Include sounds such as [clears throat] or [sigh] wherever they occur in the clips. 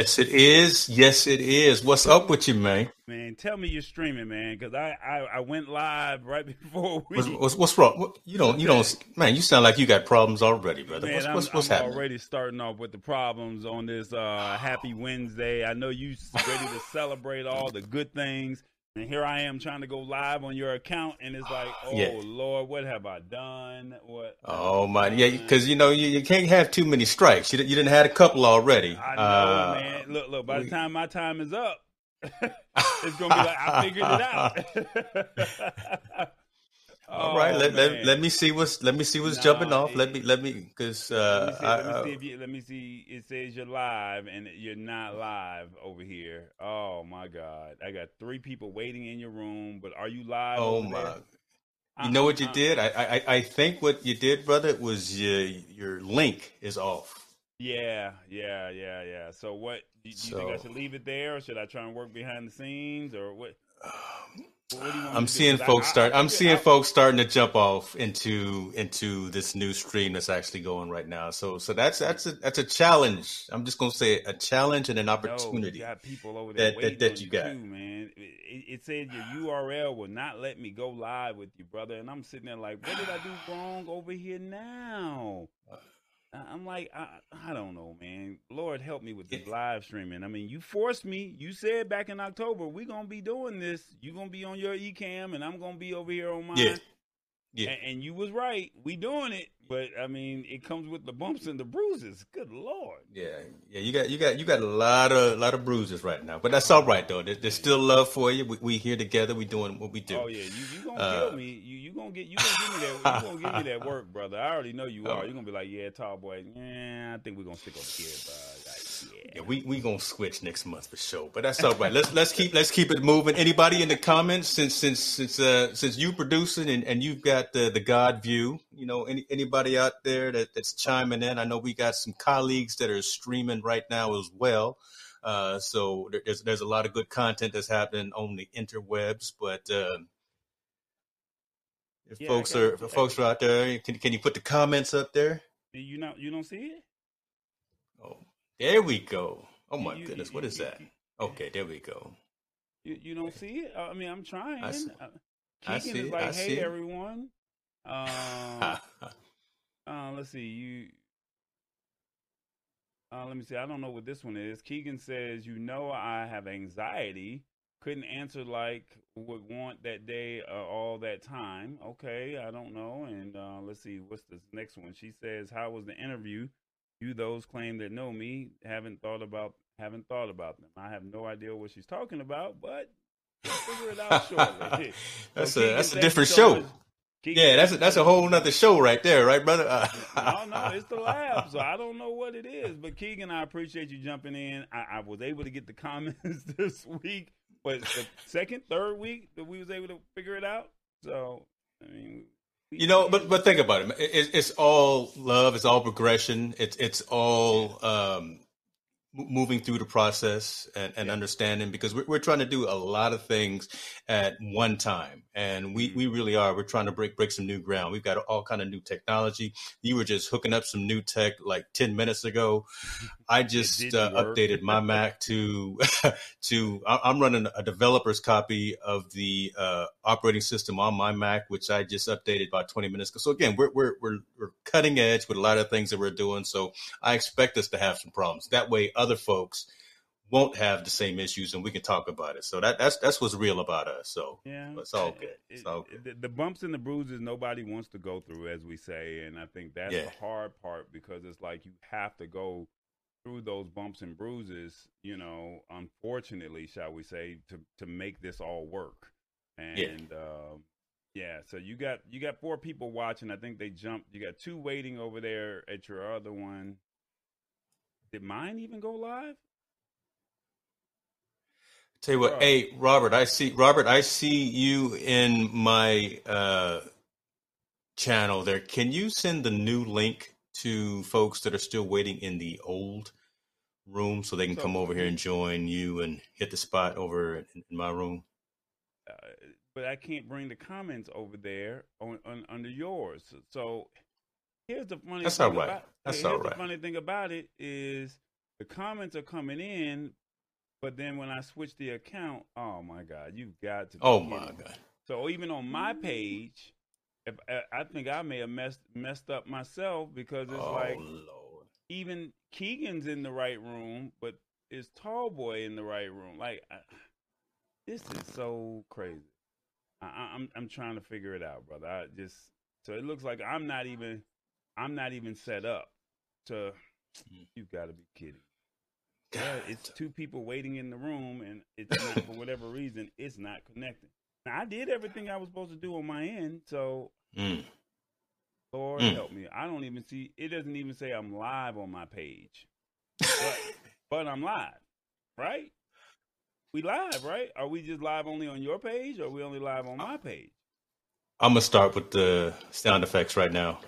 Yes, it is. Yes, it is. What's up with you, man? Man, tell me you're streaming, man, because I, I, I went live right [laughs] before we. What's, what's, what's wrong? What, you don't you don't man. You sound like you got problems already, brother. Man, what's I'm, what's, what's I'm happening? already starting off with the problems on this uh, Happy Wednesday. I know you ready to celebrate all the good things, and here I am trying to go live on your account, and it's like, oh Yeah. Lord, what have I done? What? Oh my, yeah, because you know you, you can't have too many strikes. You you didn't had a couple already. I know, Uh, man. Look, look. By we- the time my time is up, [laughs] it's gonna be like I figured it [laughs] out. [laughs] All right, Oh, let, let, let me see what's let me see what's Nah, jumping off. Let me let me because Let uh, see, let me see if you, let me see. It says you're live, and you're not live over here. Oh my God! I got three people waiting in your room, but are you live? oh my. there? You know what you did? I, I I think what you did, brother, was your your link is off. Yeah, yeah, yeah, yeah. So what? Do you, do you think I should leave it there, or should I try and work behind the scenes, or what? What do you want me I'm seeing folks I- start. I I'm figured- seeing I- folks starting to jump off into into this new stream that's actually going right now. So so that's that's a that's a challenge. I'm just gonna say a challenge and an opportunity. got people over there that- that- that you you got. too, man. It, it, it said your URL will not let me go live with you, brother. And I'm sitting there like, what did I do wrong over here now? I'm like, I, I don't know, man. Lord help me with this live streaming. I mean, you forced me. You said back in October we're gonna be doing this. You're gonna be on your Ecamm, and I'm gonna be over here on mine. Yeah. Yeah. And, and you was right. We doing it, but I mean, it comes with the bumps and the bruises. Good lord. Yeah, yeah, you got you got you got a lot of lot of bruises right now, but that's all right though. There, there's still love for you. We, we here together. We doing what we do. Oh yeah, you you gonna Uh, kill me. You you gonna get you gonna give me that you gonna give me that work, brother. I already know you [laughs] are. You're gonna be like, yeah, tall boy. Yeah, I think we're gonna stick over here, bro. Like, yeah. Yeah, we we gonna switch next month for sure. But that's all right. Let's let's keep let's keep it moving. Anybody in the comments since since since uh since you producing and, and you've got the the God view, you know, any anybody out there that, that's chiming in. I know we got some colleagues that are streaming right now as well. Uh, so there's there's a lot of good content that's happening on the interwebs. But uh, if Yeah, folks are if folks are out there, can can you put the comments up there? You not you don't see it? Oh, there we go. Oh my You- goodness, you- what is you- that? Okay, there we go. You, you don't see it? I mean, I'm trying. I see, uh, I see is like, "Hey, everyone." Um, [laughs] uh, let's see. You. Uh, let me see. I don't know what this one is. Keegan says, "You know, I have anxiety. Couldn't answer like would want that day uh, all that time." Okay, I don't know. And uh, let's see. What's this next one? She says, "How was the interview? You those claim that know me haven't thought about haven't thought about them. I have no idea what she's talking about, but we'll figure it out shortly." that's [laughs] [laughs] So a Keegan, that's a different so show. Keegan, Yeah, that's a, that's a whole nother show right there, right, brother? Uh, [laughs] No, no, it's the lab, so I don't know what it is. But Keegan, I appreciate you jumping in. I, I was able to get the comments this week, but the second, third week that we was able to figure it out. So I mean, You know, but but think about it. It- it- It's all love. It's all progression. It's it's all um, moving through the process and, and Yeah. understanding because we're, we're trying to do a lot of things at one time, and we, Mhm. we really are. We're trying to break break some new ground. We've got all kind of new technology. You were just hooking up some new tech like ten minutes ago. I [laughs] just uh, updated my [laughs] Mac to [laughs] to I'm running a developer's copy of the uh, operating system on my Mac, which I just updated about 20 minutes ago. So again, we're we're we're, we're cutting edge with a lot of things that we're doing. So I expect us to have some problems. That way, other folks won't have the same issues, and we can talk about it. So that that's that's what's real about us. So Yeah, it's all good. It's all good. The, the bumps and the bruises nobody wants to go through, as we say, and I think that's Yeah. the hard part because it's like you have to go through those bumps and bruises. You know, unfortunately, shall we say, to to make this all work. And um, yeah, so you got you got four people watching. I think they jumped. You got two waiting over there at your other one. Did mine even go live? Tell you what, Bro. hey Robert, I see Robert, I see you in my uh, channel there. Can you send the new link to folks that are still waiting in the old room so they can So- come over here and join you and hit the spot over in, in my room? uh, but I can't bring the comments over there on, on under yours. So here's the funny. That's thing all right. About, That's all right. The funny thing about it is the comments are coming in, but then when I switch the account, oh my god, you've got to. Oh be Oh my. God. So even on my page, if I I think I may have messed messed up myself because it's oh like Lord. even Keegan's in the right room, but is Tall Boy in the right room? Like, I, this is so crazy. I, I- I'm I'm trying to figure it out, brother. I just so it looks like I'm not even I'm not even set up to. Mm. You've got to be kidding. Yeah, it's two people waiting in the room, and it's not for whatever reason it's not connecting. Now I did everything I was supposed to do on my end, so Mm. Lord Mm. help me. I don't even see it doesn't even say I'm live on my page. But, but I'm live, right? We live, right? Are we just live only on your page or are we only live on my page? I'm gonna start with the sound effects right now.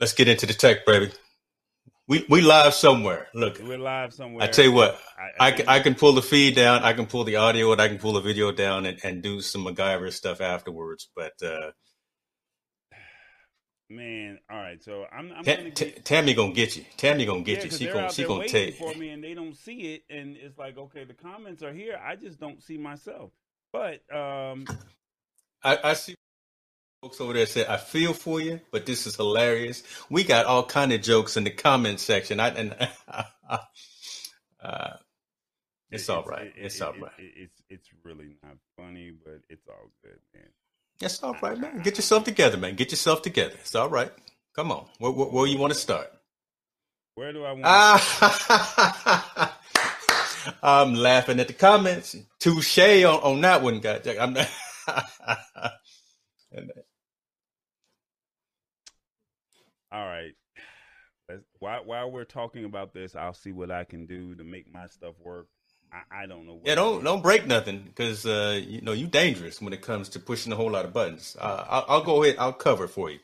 Let's get into the tech, baby. We we live somewhere. Look, We're live somewhere. I tell you what, I, I can, I can pull the feed down, I can pull the audio, and I can pull the video down and, and do some MacGyver stuff afterwards. But uh, man, all right. So I'm, I'm Ta- gonna get, Tammy gonna get you. Tammy gonna get yeah, you. She gonna she gonna take. for me and they don't see it, and it's like, okay, the comments are here. I just don't see myself. But um, I, I see folks over there said, "I feel for you," but this is hilarious. We got all kind of jokes in the comment section. I and [laughs] uh, it's all right. It's it- all it- it- it's it's really not funny, but it's all good, man. It's all right, man. Get [laughs] yourself together, man. Get yourself together. It's all right. Come on. Where, where, where you want to start? Where do I want? Ah, [laughs] I'm laughing at the comments. Touche on, on that one, guy. I'm not. All right. Let's, while while we're talking about this, I'll see what I can do to make my stuff work. I, I don't know. What yeah, don't don't break nothing because uh, you know you're dangerous when it comes to pushing a whole lot of buttons. Uh, I'll, I'll go ahead. I'll cover it for you.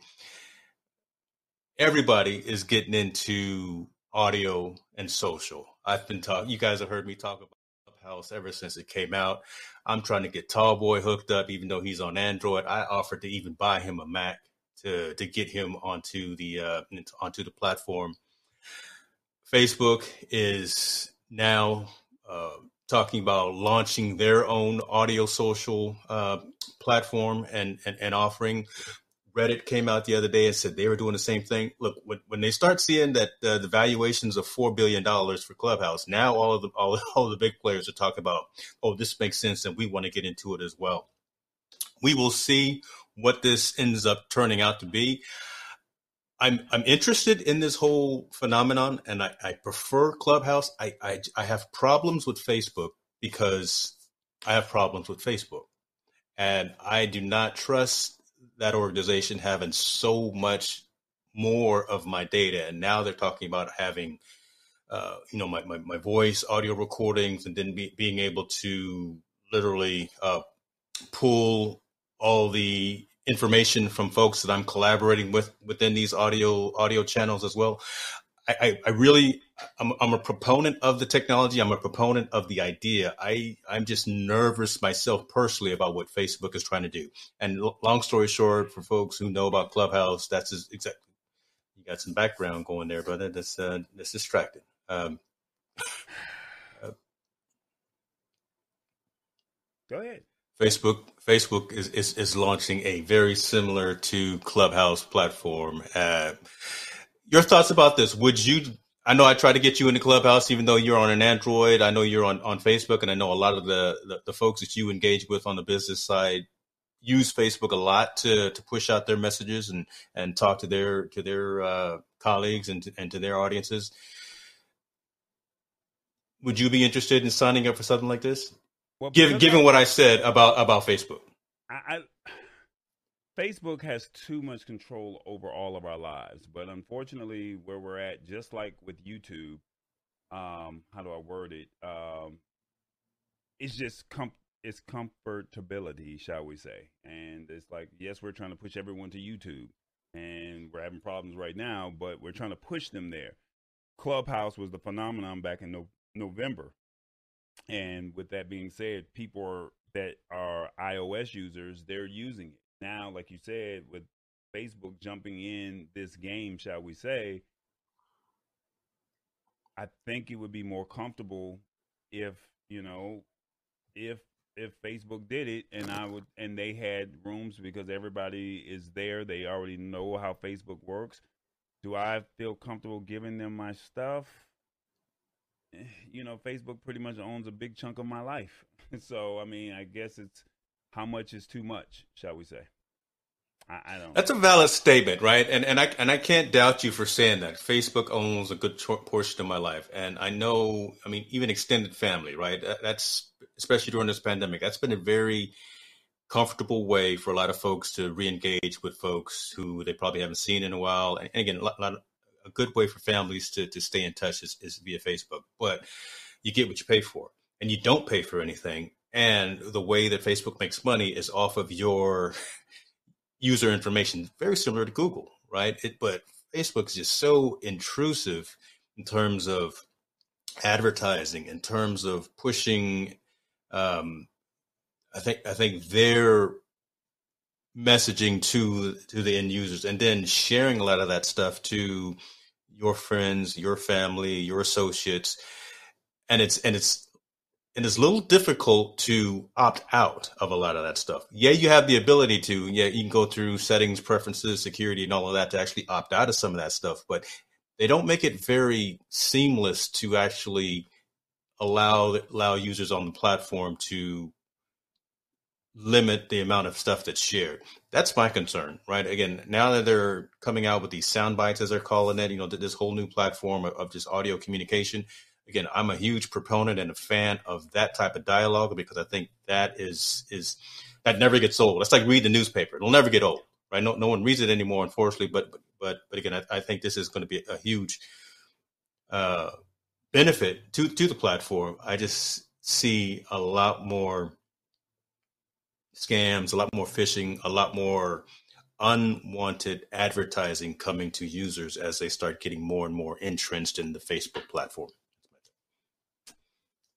Everybody is getting into audio and social. I've been talking. You guys have heard me talk about Clubhouse ever since it came out. I'm trying to get Tallboy hooked up, even though he's on Android. I offered to even buy him a Mac to to get him onto the uh, onto the platform. Facebook is now uh, talking about launching their own audio social uh, platform and, and, and offering. Reddit came out the other day and said they were doing the same thing. Look, when, when they start seeing that uh, the valuations of four billion dollars for Clubhouse, now all of the all, [laughs] all of the big players are talking about, oh, this makes sense, and we want to get into it as well. We will see what this ends up turning out to be. I'm I'm interested in this whole phenomenon, and I, I prefer Clubhouse. I, I I have problems with Facebook because I have problems with Facebook, and I do not trust that organization having so much more of my data. And now they're talking about having, uh, you know, my, my, my voice, audio recordings, and then be, being able to literally uh, pull all the information from folks that I'm collaborating with within these audio audio channels as well. I, I, really I'm, I'm a proponent of the technology. I'm a proponent of the idea. I I'm just nervous myself personally about what Facebook is trying to do. And long story short, for folks who know about Clubhouse, that's exactly you got some background going there, brother. That's uh, that's distracted. Um, uh, Go ahead. Facebook Facebook is, is, is launching a very similar to Clubhouse platform. Uh, your thoughts about this? Would you? I know I tried to get you into Clubhouse, even though you're on an Android. I know you're on, on Facebook, and I know a lot of the, the, the folks that you engage with on the business side use Facebook a lot to to push out their messages and and talk to their to their uh, colleagues and to, and to their audiences. Would you be interested in signing up for something like this? Well, given given what I said about about Facebook, I, I, Facebook has too much control over all of our lives. But unfortunately, where we're at, just like with YouTube, um, how do I word it? Um, it's just com- it's comfortability, shall we say? And it's like, yes, we're trying to push everyone to YouTube, and we're having problems right now, but we're trying to push them there. Clubhouse was the phenomenon back in no- November and with that being said, people are, that are iOS users, they're using it. Now, like you said, with Facebook jumping in this game, shall we say, I think it would be more comfortable if, you know, if if Facebook did it and I would and they had rooms because everybody is there, they already know how Facebook works. Do I feel comfortable giving them my stuff? [sighs] you know, Facebook pretty much owns a big chunk of my life. [laughs] so, I mean, I guess it's how much is too much, shall we say? I, I don't. That's a valid statement, right? And and I and I can't doubt you for saying that. Facebook owns a good portion of my life, and I know. I mean, even extended family, right? That's especially during this pandemic. That's been a very comfortable way for a lot of folks to re-engage with folks who they probably haven't seen in a while. And again, a lot, a lot of, a good way for families to, to stay in touch is, is via Facebook. But you get what you pay for, and you don't pay for anything. And the way that Facebook makes money is off of your [laughs] user information, very similar to Google, right? It, but Facebook is just so intrusive in terms of advertising, in terms of pushing. Um, I think I think their messaging to to the end users, and then sharing a lot of that stuff to your friends, your family, your associates, and it's and it's and it's a little difficult to opt out of a lot of that stuff. Yeah, you have the ability to. Yeah, you can go through settings, preferences, security, and all of that to actually opt out of some of that stuff, but they don't make it very seamless to actually allow allow users on the platform to limit the amount of stuff that's shared. That's my concern, right? Again, now that they're coming out with these sound bites, as they're calling it, you know, this whole new platform of, of just audio communication. Again, I'm a huge proponent and a fan of that type of dialogue because I think that is is that never gets old. It's like read the newspaper; it'll never get old, right? No, no one reads it anymore, unfortunately. But but but again, I, I think this is going to be a huge uh, benefit to to the platform. I just see a lot more scams, a lot more phishing, a lot more unwanted advertising coming to users as they start getting more and more entrenched in the Facebook platform.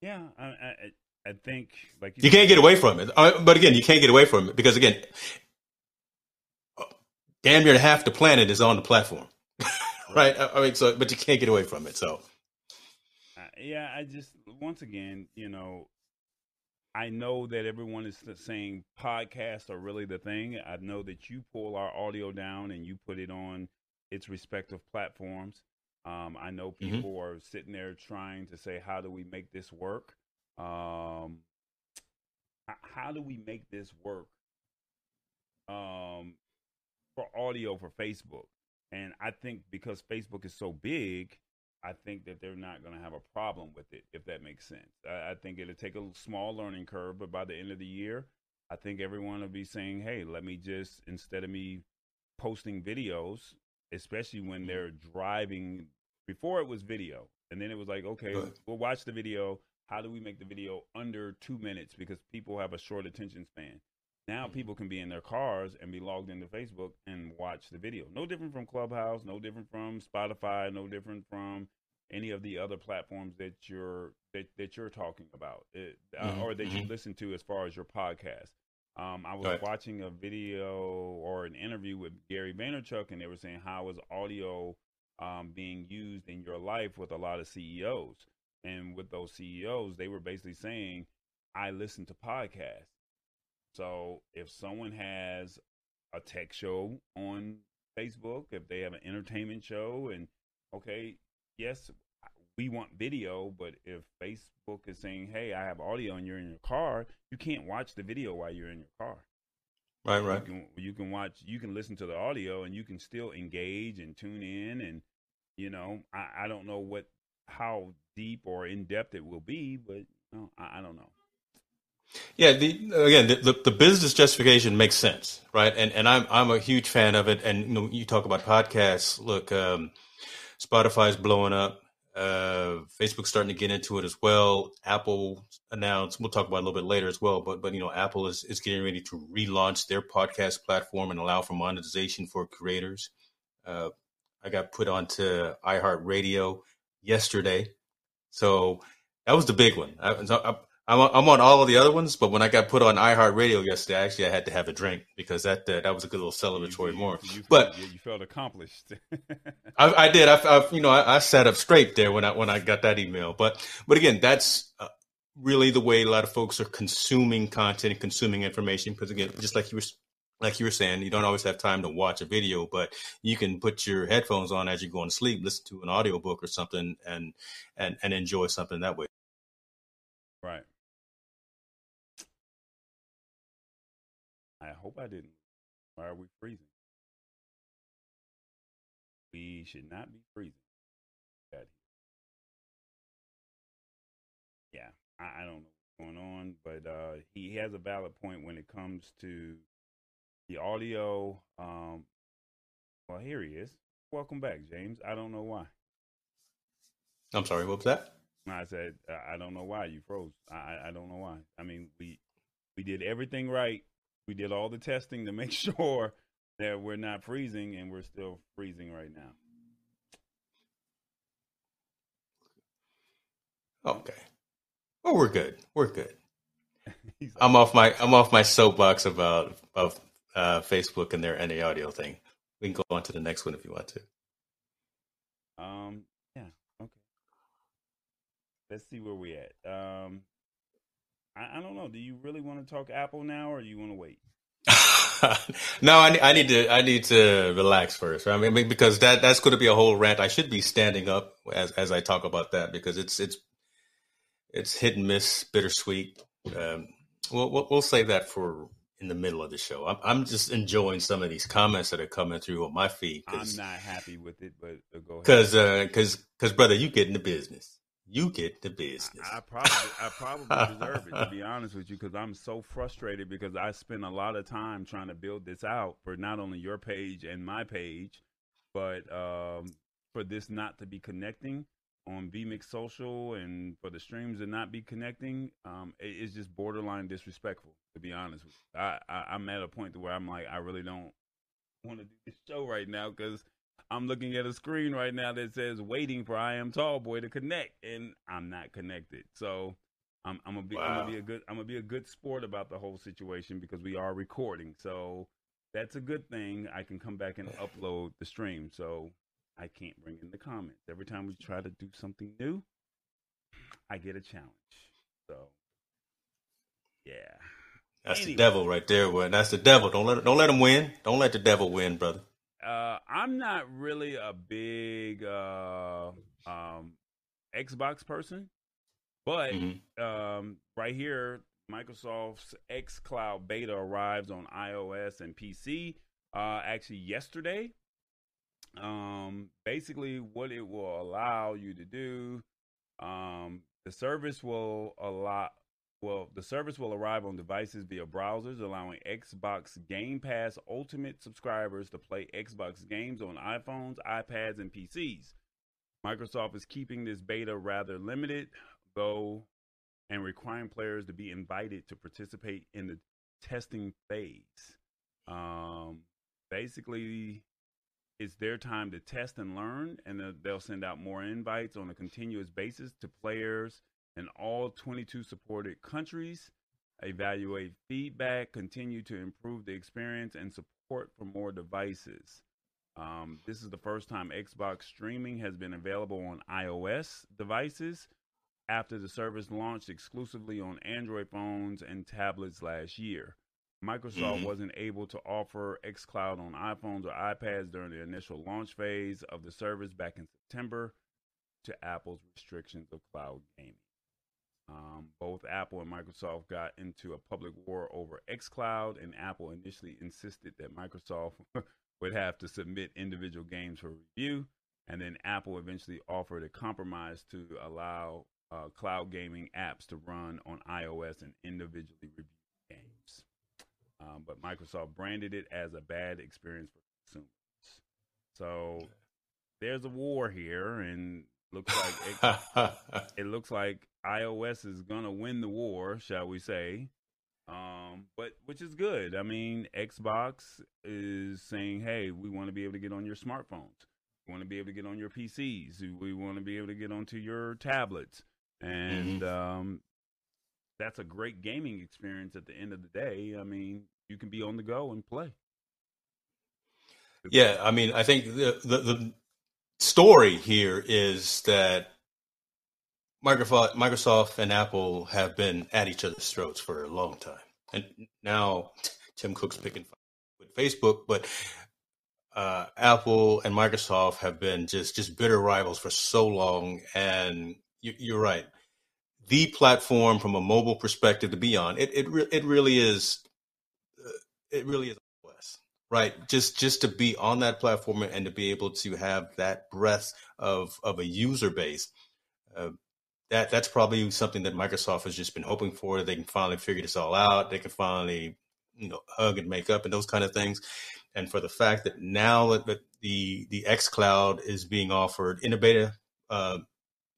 Yeah, I, I, I think like you, you can't get away from it. Uh, but again, you can't get away from it because again, damn near half the planet is on the platform, [laughs] right? I mean, so but you can't get away from it. So, uh, yeah, I just once again, you know, I know that everyone is saying podcasts are really the thing. I know that you pull our audio down and you put it on its respective platforms. Um, I know mm-hmm. people mm-hmm. are sitting there trying to say, how do we make this work? Um, how do we make this work um, for audio for Facebook? And I think because Facebook is so big, I think that they're not going to have a problem with it, if that makes sense. I, I, think it'll take a small learning curve, but by the end of the year, I think everyone will be saying, hey, let me just, instead of me posting videos, especially when mm-hmm. they're driving, before it was video, and then it was like, okay, we'll watch the video. How do we make the video under two minutes? Because people have a short attention span. Now mm-hmm. people can be in their cars and be logged into Facebook and watch the video. No different from Clubhouse, no different from Spotify, no different from any of the other platforms that you're that, that you're talking about it, uh, mm-hmm. or that you mm-hmm. listen to as far as your podcast. Um, I was right. watching a video or an interview with Gary Vaynerchuk, and they were saying how is audio um, being used in your life with a lot of CEOs. And with those CEOs, they were basically saying, I listen to podcasts. So if someone has a tech show on Facebook, if they have an entertainment show, and okay, yes, we want video, but if Facebook is saying, hey, I have audio and you're in your car, you can't watch the video while you're in your car. Right, right. You can, you can watch, you can listen to the audio and you can still engage and tune in. And, you know, I, I don't know what how deep or in depth it will be, but you know, I, I, don't know. Yeah, the again, the, the, the, business justification makes sense, right? And and I'm I'm a huge fan of it. And you know, you talk about podcasts. Look, um, Spotify's blowing up. Uh, Facebook's starting to get into it as well. Apple announced. We'll talk about a little bit later as well. But but you know, Apple is is getting ready to relaunch their podcast platform and allow for monetization for creators. Uh, I got put onto iHeartRadio yesterday. So that was the big one. I, I, I'm on all of the other ones, but when I got put on iHeartRadio yesterday, actually I had to have a drink because that uh, that was a good little celebratory. You, but you felt accomplished. [laughs] I, I, did. I, I you know I, I, sat up straight there when I when I got that email. But but again, that's uh, really the way a lot of folks are consuming content and consuming information. Because again, just like you were like you were saying, you don't always have time to watch a video, but you can put your headphones on as you're going to sleep, listen to an audiobook or something and and and enjoy something that way. Right. I hope I didn't. Why are we freezing? We should not be freezing. Yeah, I, I don't know what's going on, but uh, he has a valid point when it comes to the audio. Um, well, here he is. Welcome back, James. I don't know why. I'm sorry. What was that? I said I don't know why you froze. I I don't know why. I mean we we did everything right. We did all the testing to make [laughs] sure that we're not freezing, and we're still freezing right now. Okay. Well, we're good. We're good. [laughs] I'm off my I'm off my soapbox about of uh, Facebook and their any audio thing. We can go on to the next one if you want to. Um. Yeah. Okay. Let's see where we at. Um. I, I don't know. Do you really want to talk Apple now, or do you want to wait? [laughs] no, I, I need to. I need to relax first. I mean, because that that's going to be a whole rant. I should be standing up as as I talk about that because it's it's it's hit and miss, bittersweet. Um, we'll, we'll save that for in the middle of the show. I'm, I'm just enjoying some of these comments that are coming through on my feed. I'm not happy with it, but uh, go ahead. Because, because, because, brother, you get in the business. You get the business. I, I probably, I probably [laughs] deserve it to be honest with you, because I'm so frustrated because I spent a lot of time trying to build this out for not only your page and my page, but um, for this not to be connecting on vMix Social and for the streams to not be connecting, um, it, it's just borderline disrespectful. To be honest, with you. I, I am at a point to where I'm like, I really don't want to do this show right now because I'm looking at a screen right now that says waiting for I am Tall Boy to connect, and I'm not connected. So I'm, I'm gonna be wow. I'm gonna be a good I'm gonna be a good sport about the whole situation because we are recording. So that's a good thing. I can come back and upload the stream. So I can't bring in the comments. Every time we try to do something new, I get a challenge. So yeah. That's anyway. the devil right there. That's the devil. Don't let don't let him win. Don't let the devil win, brother. Uh, I'm not really a big uh, um, Xbox person, but mm-hmm. um, right here, Microsoft's X Cloud beta arrives on iOS and PC. Uh, actually, yesterday. Um, basically, what it will allow you to do, um, the service will allow well, the service will arrive on devices via browsers, allowing Xbox Game Pass Ultimate subscribers to play Xbox games on iPhones, iPads, and PCs. Microsoft is keeping this beta rather limited, though, and requiring players to be invited to participate in the testing phase. Um, basically, it's their time to test and learn, and they'll send out more invites on a continuous basis to players in all 22 supported countries, evaluate feedback, continue to improve the experience, and support for more devices. Um, this is the first time Xbox streaming has been available on iOS devices after the service launched exclusively on Android phones and tablets last year. Microsoft mm-hmm. wasn't able to offer xCloud on iPhones or iPads during the initial launch phase of the service back in September to Apple's restrictions of cloud gaming. Um, both Apple and Microsoft got into a public war over xCloud, and Apple initially insisted that Microsoft [laughs] would have to submit individual games for review. And then Apple eventually offered a compromise to allow uh, cloud gaming apps to run on iOS and individually review games. Um, but Microsoft branded it as a bad experience for consumers. So there's a war here, and looks like it, [laughs] it looks like iOS is gonna win the war, shall we say? Um, but which is good. I mean, Xbox is saying, "Hey, we want to be able to get on your smartphones. We want to be able to get on your PCs. We want to be able to get onto your tablets." And mm-hmm. um, that's a great gaming experience. At the end of the day, I mean, you can be on the go and play. Yeah, I mean, I think the, the, the story here is that Microsoft, Microsoft and Apple have been at each other's throats for a long time, and now [laughs] Tim Cook's picking with Facebook, but uh, Apple and Microsoft have been just just bitter rivals for so long. And you, are right, the platform from a mobile perspective to be on it it re- it really is uh, it really is right just just to be on that platform and to be able to have that breadth of of a user base. Uh, that that's probably something that Microsoft has just been hoping for. They can finally figure this all out. They can finally, you know, hug and make up and those kind of things. And for the fact that now that the the X Cloud is being offered in a beta uh,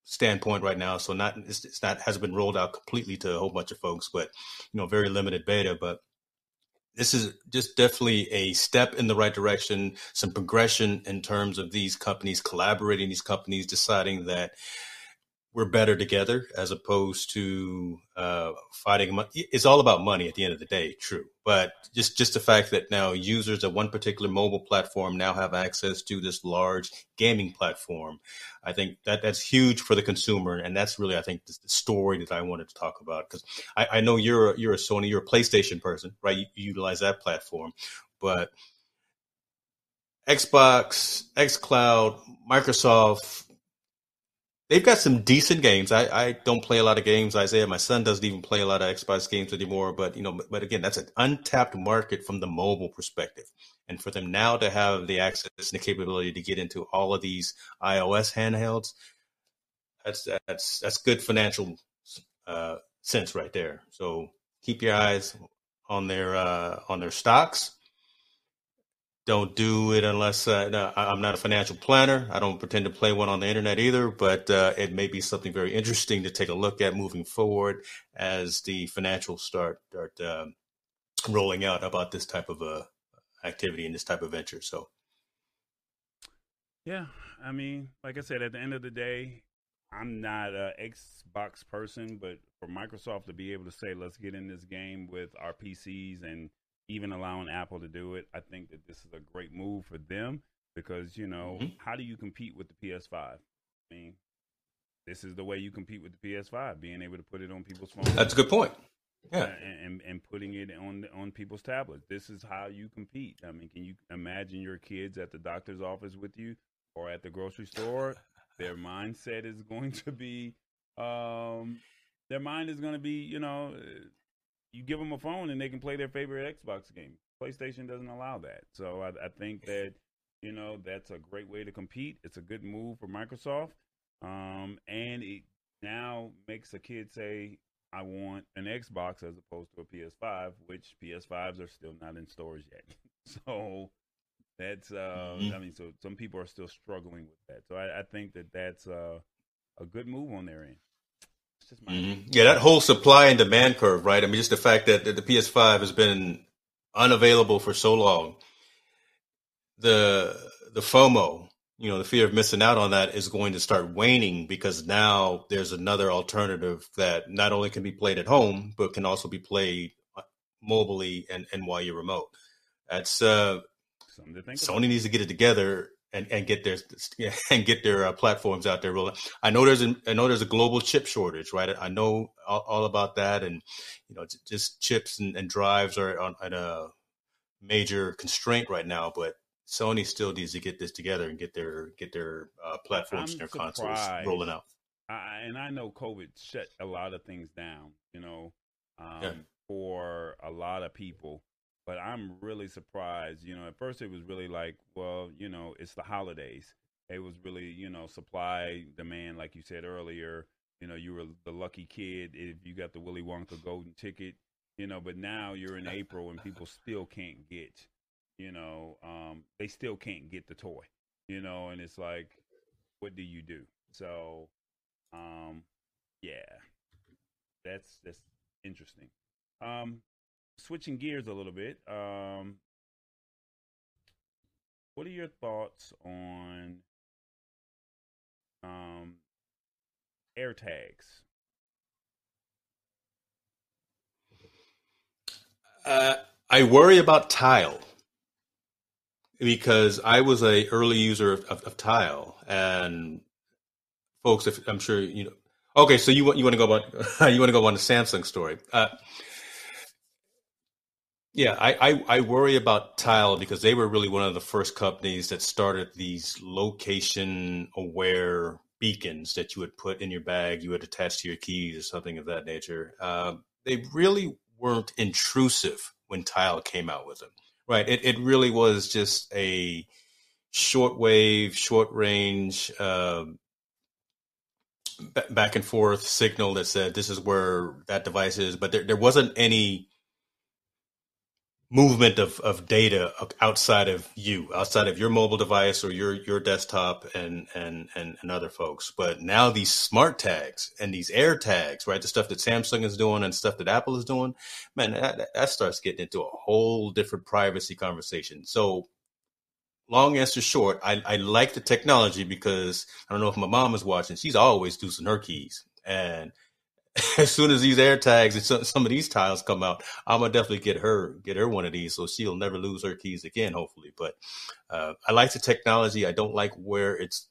standpoint right now, so not it's, it's not hasn't been rolled out completely to a whole bunch of folks, but you know, very limited beta. But this is just definitely a step in the right direction, some progression in terms of these companies collaborating, these companies deciding that we're better together as opposed to uh, fighting. It's all about money at the end of the day, true. But just just the fact that now users of one particular mobile platform now have access to this large gaming platform, I think that that's huge for the consumer, and that's really I think the story that I wanted to talk about because I, I, know you're a, you're a Sony, you're a PlayStation person, right? You, you utilize that platform, but Xbox, XCloud, Microsoft they've got some decent games. I, I don't play a lot of games, Isaiah. My son doesn't even play a lot of Xbox games anymore. But you know, but again, that's an untapped market from the mobile perspective. And for them now to have the access and the capability to get into all of these iOS handhelds, that's that's that's good financial uh, sense right there. So keep your eyes on their uh, on their stocks don't do it unless uh, no, I'm not a financial planner. I don't pretend to play one on the internet either, but uh, it may be something very interesting to take a look at moving forward as the financials start start uh, rolling out about this type of uh, activity and this type of venture. So, yeah, I mean, like I said, at the end of the day, I'm not a Xbox person, but for Microsoft to be able to say, let's get in this game with our PCs and even allowing Apple to do it, I think that this is a great move for them because, you know, mm-hmm. how do you compete with the PS5? I mean, this is the way you compete with the PS5, being able to put it on people's phones. That's a good point. Yeah, and, and, and putting it on on people's tablets. This is how you compete. I mean, can you imagine your kids at the doctor's office with you or at the grocery store? Their mindset is going to be, um, their mind is going to be, you know, you give them a phone and they can play their favorite Xbox game. PlayStation doesn't allow that. So I, I think that you know that's a great way to compete. It's a good move for Microsoft, um, and it now makes a kid say, "I want an Xbox" as opposed to a PS5, which PS5s are still not in stores yet. [laughs] so that's uh, mm-hmm. I mean, so some people are still struggling with that. So I, I think that that's uh, a good move on their end. Mm-hmm. Yeah, that whole supply and demand curve, right? I mean, just the fact that the PS5 has been unavailable for so long, the the FOMO, you know, the fear of missing out on that is going to start waning because now there's another alternative that not only can be played at home but can also be played uh, mobilely and, and while you're remote. That's uh, Sony about. needs to get it together and, and get their [laughs] and get their uh, platforms out there rolling. I know there's a, I know there's a global chip shortage, right? I know all, all about that, and you know, just chips and, and drives are on, on, a major constraint right now. But Sony still needs to get this together and get their get their uh, platforms I'm and their surprised. consoles rolling out. I, and I know COVID shut a lot of things down, you know, um, yeah. for a lot of people but I'm really surprised. You know, at first it was really like, well, you know, it's the holidays. It was really, you know, supply demand, like you said earlier. You know, you were the lucky kid if you got the Willy Wonka golden ticket. You know, but now you're in April and people still can't get, you know, um, they still can't get the toy. You know, and it's like, what do you do? So, um, yeah, that's that's interesting. Um, switching gears a little bit, um, what are your thoughts on um, AirTags? Uh, I worry about Tile because I was a early user of, of, of Tile, and folks, if, I'm sure you know. Okay, so you want you want to go about [laughs] you want to go on the Samsung story. Uh, yeah, I, I, I, worry about Tile because they were really one of the first companies that started these location aware beacons that you would put in your bag, you would attach to your keys or something of that nature. Uh, they really weren't intrusive when Tile came out with them, right? It, it really was just a shortwave, short range, uh, back and forth signal that said this is where that device is, but there, there wasn't any movement of, of data outside of you, outside of your mobile device or your your desktop and and and, and other folks. But now these smart tags and these air tags, right? The stuff that Samsung is doing and stuff that Apple is doing, man, that, that starts getting into a whole different privacy conversation. So long answer short, I, I like the technology because I don't know if my mom is watching. She's always using her keys. And [laughs] as soon as these air tags and some, of these tiles come out, I'm gonna definitely get her get her one of these, so she'll never lose her keys again, hopefully. But uh, I like the technology. I don't like where it's.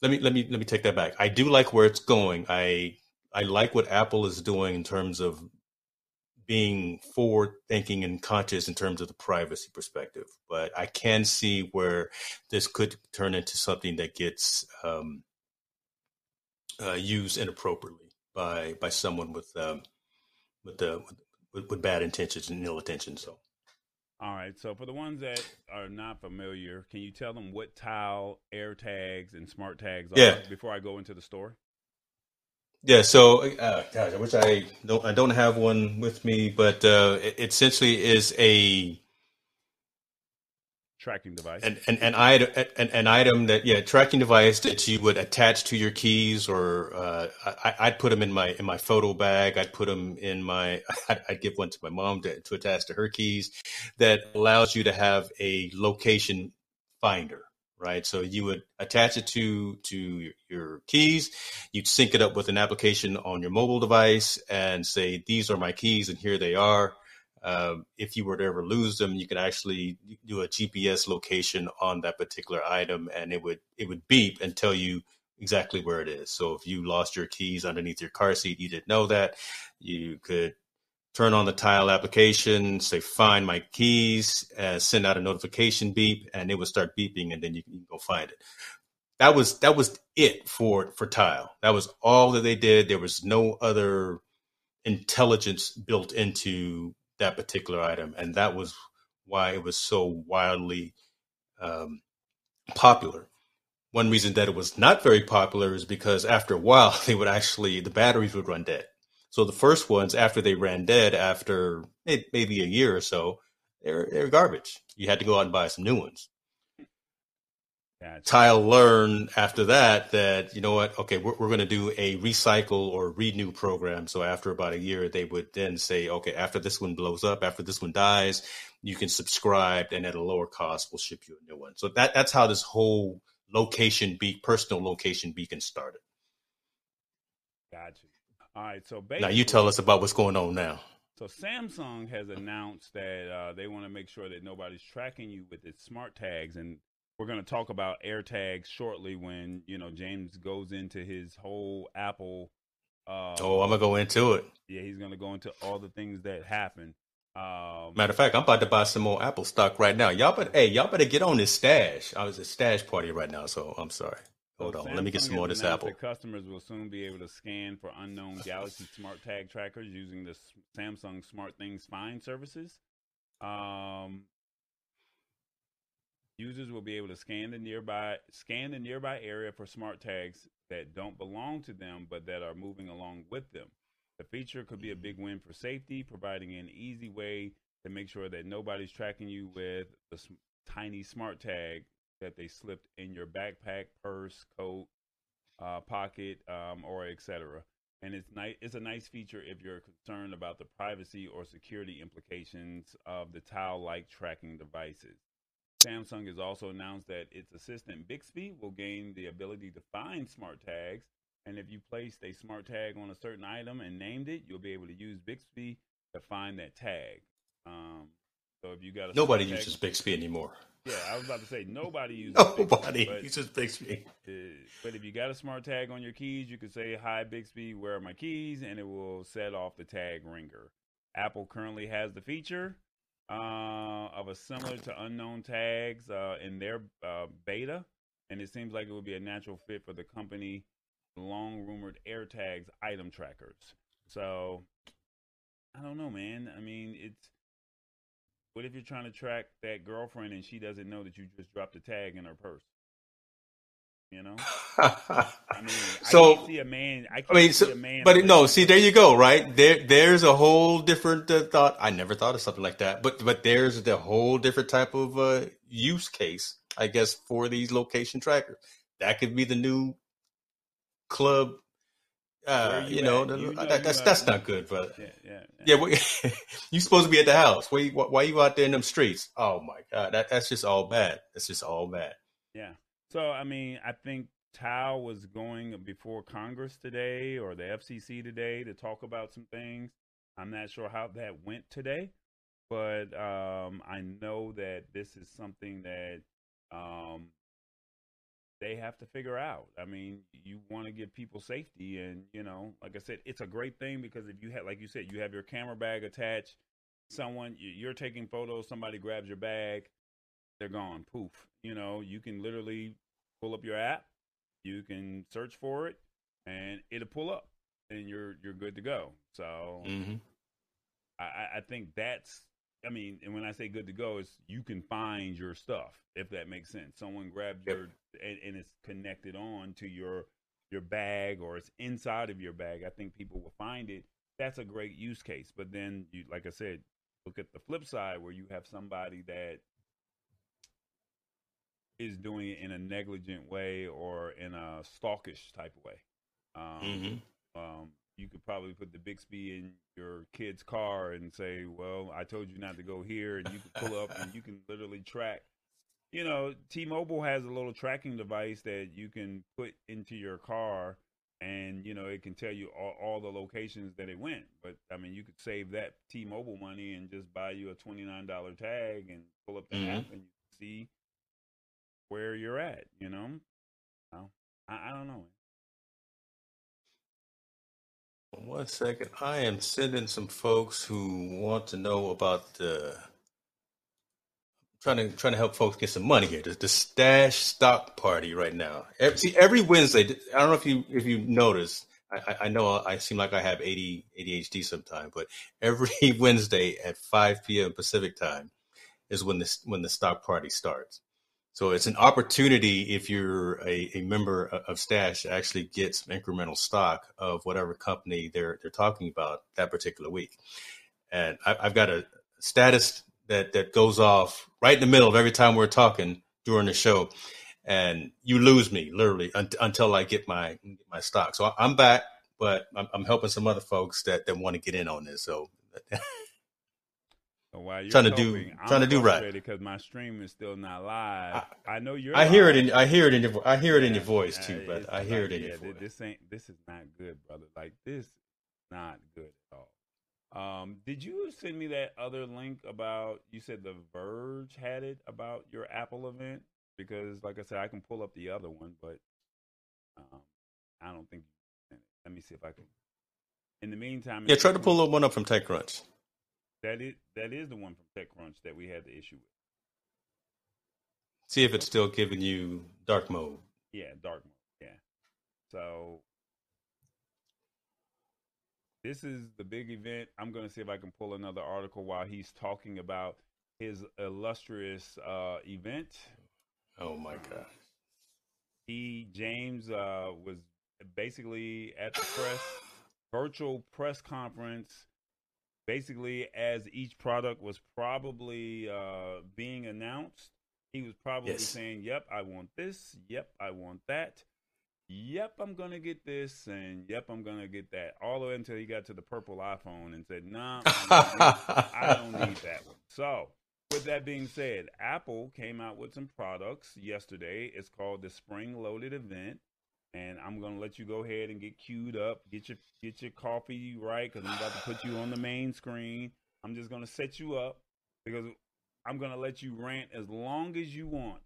Let me let me let me take that back. I do like where it's going. I I like what Apple is doing in terms of being forward thinking and conscious in terms of the privacy perspective. But I can see where this could turn into something that gets um, uh, used inappropriately by by someone with um, with the with, with, bad intentions and ill intentions. So. All right. So for the ones that are not familiar, can you tell them what tile air tags and smart tags are yeah. before I go into the store? Yeah. So, uh, gosh, I wish I don't I don't have one with me, but uh, it essentially is a tracking device and an, an item an, an, item that yeah tracking device that you would attach to your keys or uh, I, would put them in my in my photo bag i'd put them in my [laughs] i'd, I'd give one to my mom to, to attach to her keys that allows you to have a location finder right? So you would attach it to to your keys, you'd sync it up with an application on your mobile device, and say these are my keys, and here they are. Um, if you were to ever lose them, you could actually do a GPS location on that particular item, and it would it would beep and tell you exactly where it is. So if you lost your keys underneath your car seat, you didn't know that, you could turn on the tile application, say find my keys, uh, send out a notification beep, and it would start beeping, and then you can go find it. That was that was it for for tile. That was all that they did. There was no other intelligence built into that particular item, and that was why it was so wildly um, popular. One reason that it was not very popular is because after a while, [laughs] they would actually the batteries would run dead. So the first ones, after they ran dead, after maybe a year or so, they're they're garbage. You had to go out and buy some new ones. Gotcha. Tile learned after that that you know what? Okay, we're, we're going to do a recycle or renew program. So after about a year, they would then say, okay, after this one blows up, after this one dies, you can subscribe, and at a lower cost, we'll ship you a new one. So that that's how this whole location be personal location beacon started. Gotcha. All right, so now you tell us about what's going on now. So Samsung has announced that uh, they want to make sure that nobody's tracking you with its smart tags, and we're going to talk about AirTags shortly when you know James goes into his whole Apple. Uh, oh, I'm gonna go into it. Yeah, he's gonna go into all the things that happen. Um, Matter of fact, I'm about to buy some more Apple stock right now. Y'all but hey, y'all better get on this stash. I was a stash party right now, so I'm sorry. Hold so on, Samsung let me get some more of this Apple. customers will soon be able to scan for unknown Galaxy Smart Tag trackers using the Samsung Smart Things Find services. Um, Users will be able to scan the nearby scan the nearby area for smart tags that don't belong to them but that are moving along with them. The feature could be a big win for safety, providing an easy way to make sure that nobody's tracking you with the tiny smart tag that they slipped in your backpack, purse, coat, uh, pocket, um, or etc. And it's nice. It's a nice feature if you're concerned about the privacy or security implications of the tile-like tracking devices. Samsung has also announced that its assistant Bixby will gain the ability to find smart tags. And if you placed a smart tag on a certain item and named it, you'll be able to use Bixby to find that tag. Um, so if you got a nobody uses Bixby anymore. Yeah, I was about to say nobody uses nobody Bixby, uses Bixby. Uh, but if you got a smart tag on your keys, you can say "Hi Bixby, where are my keys?" and it will set off the tag ringer. Apple currently has the feature uh, of a similar to unknown tags uh, in their uh, beta, and it seems like it would be a natural fit for the company long rumored AirTags item trackers. So I don't know, man. I mean, it's what if you're trying to track that girlfriend and she doesn't know that you just dropped a tag in her purse? You know, [laughs] I mean, so I see a man. I, I mean, so, but no, see, there you go, right? There, there's a whole different uh, thought. I never thought of something like that, but but there's the whole different type of uh, use case, I guess, for these location trackers. That could be the new club. Uh, you, you know, the, you know that, that's that's not good, but yeah, yeah, yeah. yeah [laughs] you supposed to be at the house. Why, why you out there in them streets? Oh my god, that that's just all bad. That's just all bad. Yeah. So, I mean, I think Tao was going before Congress today or the FCC today to talk about some things. I'm not sure how that went today, but um, I know that this is something that um, they have to figure out. I mean, you want to give people safety, and you know, like I said, it's a great thing because if you have, like you said, you have your camera bag attached. Someone you're taking photos, somebody grabs your bag, they're gone. Poof. You know, you can literally pull up your app, you can search for it, and it'll pull up, and you're you're good to go. So mm-hmm. I, I think that's I mean, and when I say good to go, is you can find your stuff if that makes sense. Someone grabbed yep. your and, and, it's connected on to your your bag or it's inside of your bag. I think people will find it. That's a great use case. But then you, like I said, look at the flip side where you have somebody that is doing it in a negligent way or in a stalkish type of way. Um, mm-hmm. um, you could probably put the Bixby in your kid's car and say, "Well, I told you not to go here," and you can pull up and you can literally track you know, T-Mobile has a little tracking device that you can put into your car, and you know it can tell you all, all the locations that it went. But I mean, you could save that T-Mobile money and just buy you a twenty nine dollar tag and pull up the mm-hmm. app and you see where you're at. You know, I, I don't know. One second. I am sending some folks who want to know about the trying to trying to help folks get some money here. The, the stash stock party right now. Every, see, every Wednesday. I don't know if you if you notice. I, I know I seem like I have 80 ADHD sometimes, but every [laughs] Wednesday at 5 p.m. Pacific time is when this when the stock party starts. So it's an opportunity if you're a, a member of Stash to actually get some incremental stock of whatever company they're they're talking about that particular week. And I, I've got a status that that goes off right in the middle of every time we're talking during the show, and you lose me literally un- until I get my my stock. So I'm back, but I'm, I'm helping some other folks that that want to get in on this. So. [laughs] So while you're trying to do I'm trying to do right because my stream is still not live. I, I know you're. I live. hear it in I hear it in your I hear it in your voice too, but I hear like, it in yeah, your voice. This ain't this is not good, brother. Like this, not good at all. Um, did you send me that other link about you said the Verge had it about your Apple event? Because like I said, I can pull up the other one, but um, I don't think. Let me see if I can. In the meantime, yeah, try to pull up one up from TechCrunch. That is that is the one from TechCrunch that we had the issue with. See if it's still giving you dark mode. Yeah, dark mode. Yeah. So this is the big event. I'm going to see if I can pull another article while he's talking about his illustrious uh, event. Oh my god. He James uh, was basically at the press virtual press conference basically as each product was probably uh, being announced, he was probably yes. saying, "Yep, I want this. Yep, I want that. Yep, I'm gonna get this, and yep, I'm gonna get that." All the way until he got to the purple iPhone and said, "Nah, I don't need that [laughs] one." So, with that being said, Apple came out with some products yesterday. It's called the Spring Loaded Event and I'm gonna let you go ahead and get queued up, get your get your coffee right, because I'm about to put you on the main screen. I'm just gonna set you up because I'm gonna let you rant as long as you want.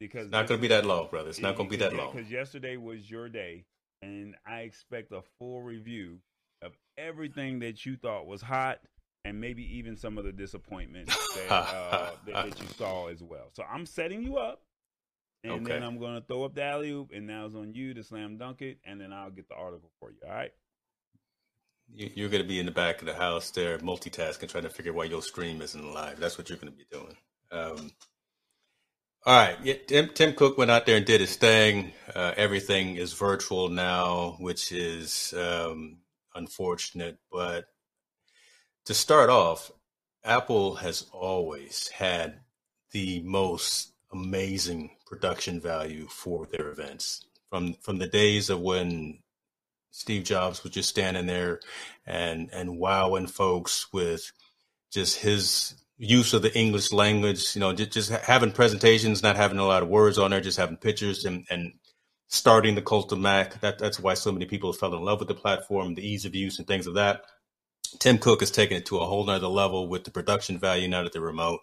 Because it's not gonna be that long, brother. It's not gonna be that long. Because yesterday was your day, and I expect a full review of everything that you thought was hot, and maybe even some of the disappointments that, [laughs] uh, that, that you saw as well. So I'm setting you up and okay. then I'm gonna throw up the alley oop, and now it's on you to slam dunk it, and then I'll get the article for you. All right. You're going to be in the back of the house there, multitasking, trying to figure why your stream isn't live. That's what you're going to be doing. Um, all right. Yeah, Tim, Tim, Cook went out there and did his thing. Uh, everything is virtual now, which is um, unfortunate. But to start off, Apple has always had the most amazing production value for their events. From from the days of when Steve Jobs was just standing there and and wowing folks with just his use of the English language, you know, just, just having presentations, not having a lot of words on there, just having pictures and, and starting the cult of Mac. That, that's why so many people fell in love with the platform, the ease of use and things of that. Tim Cook has taken it to a whole nother level with the production value now that they're remote.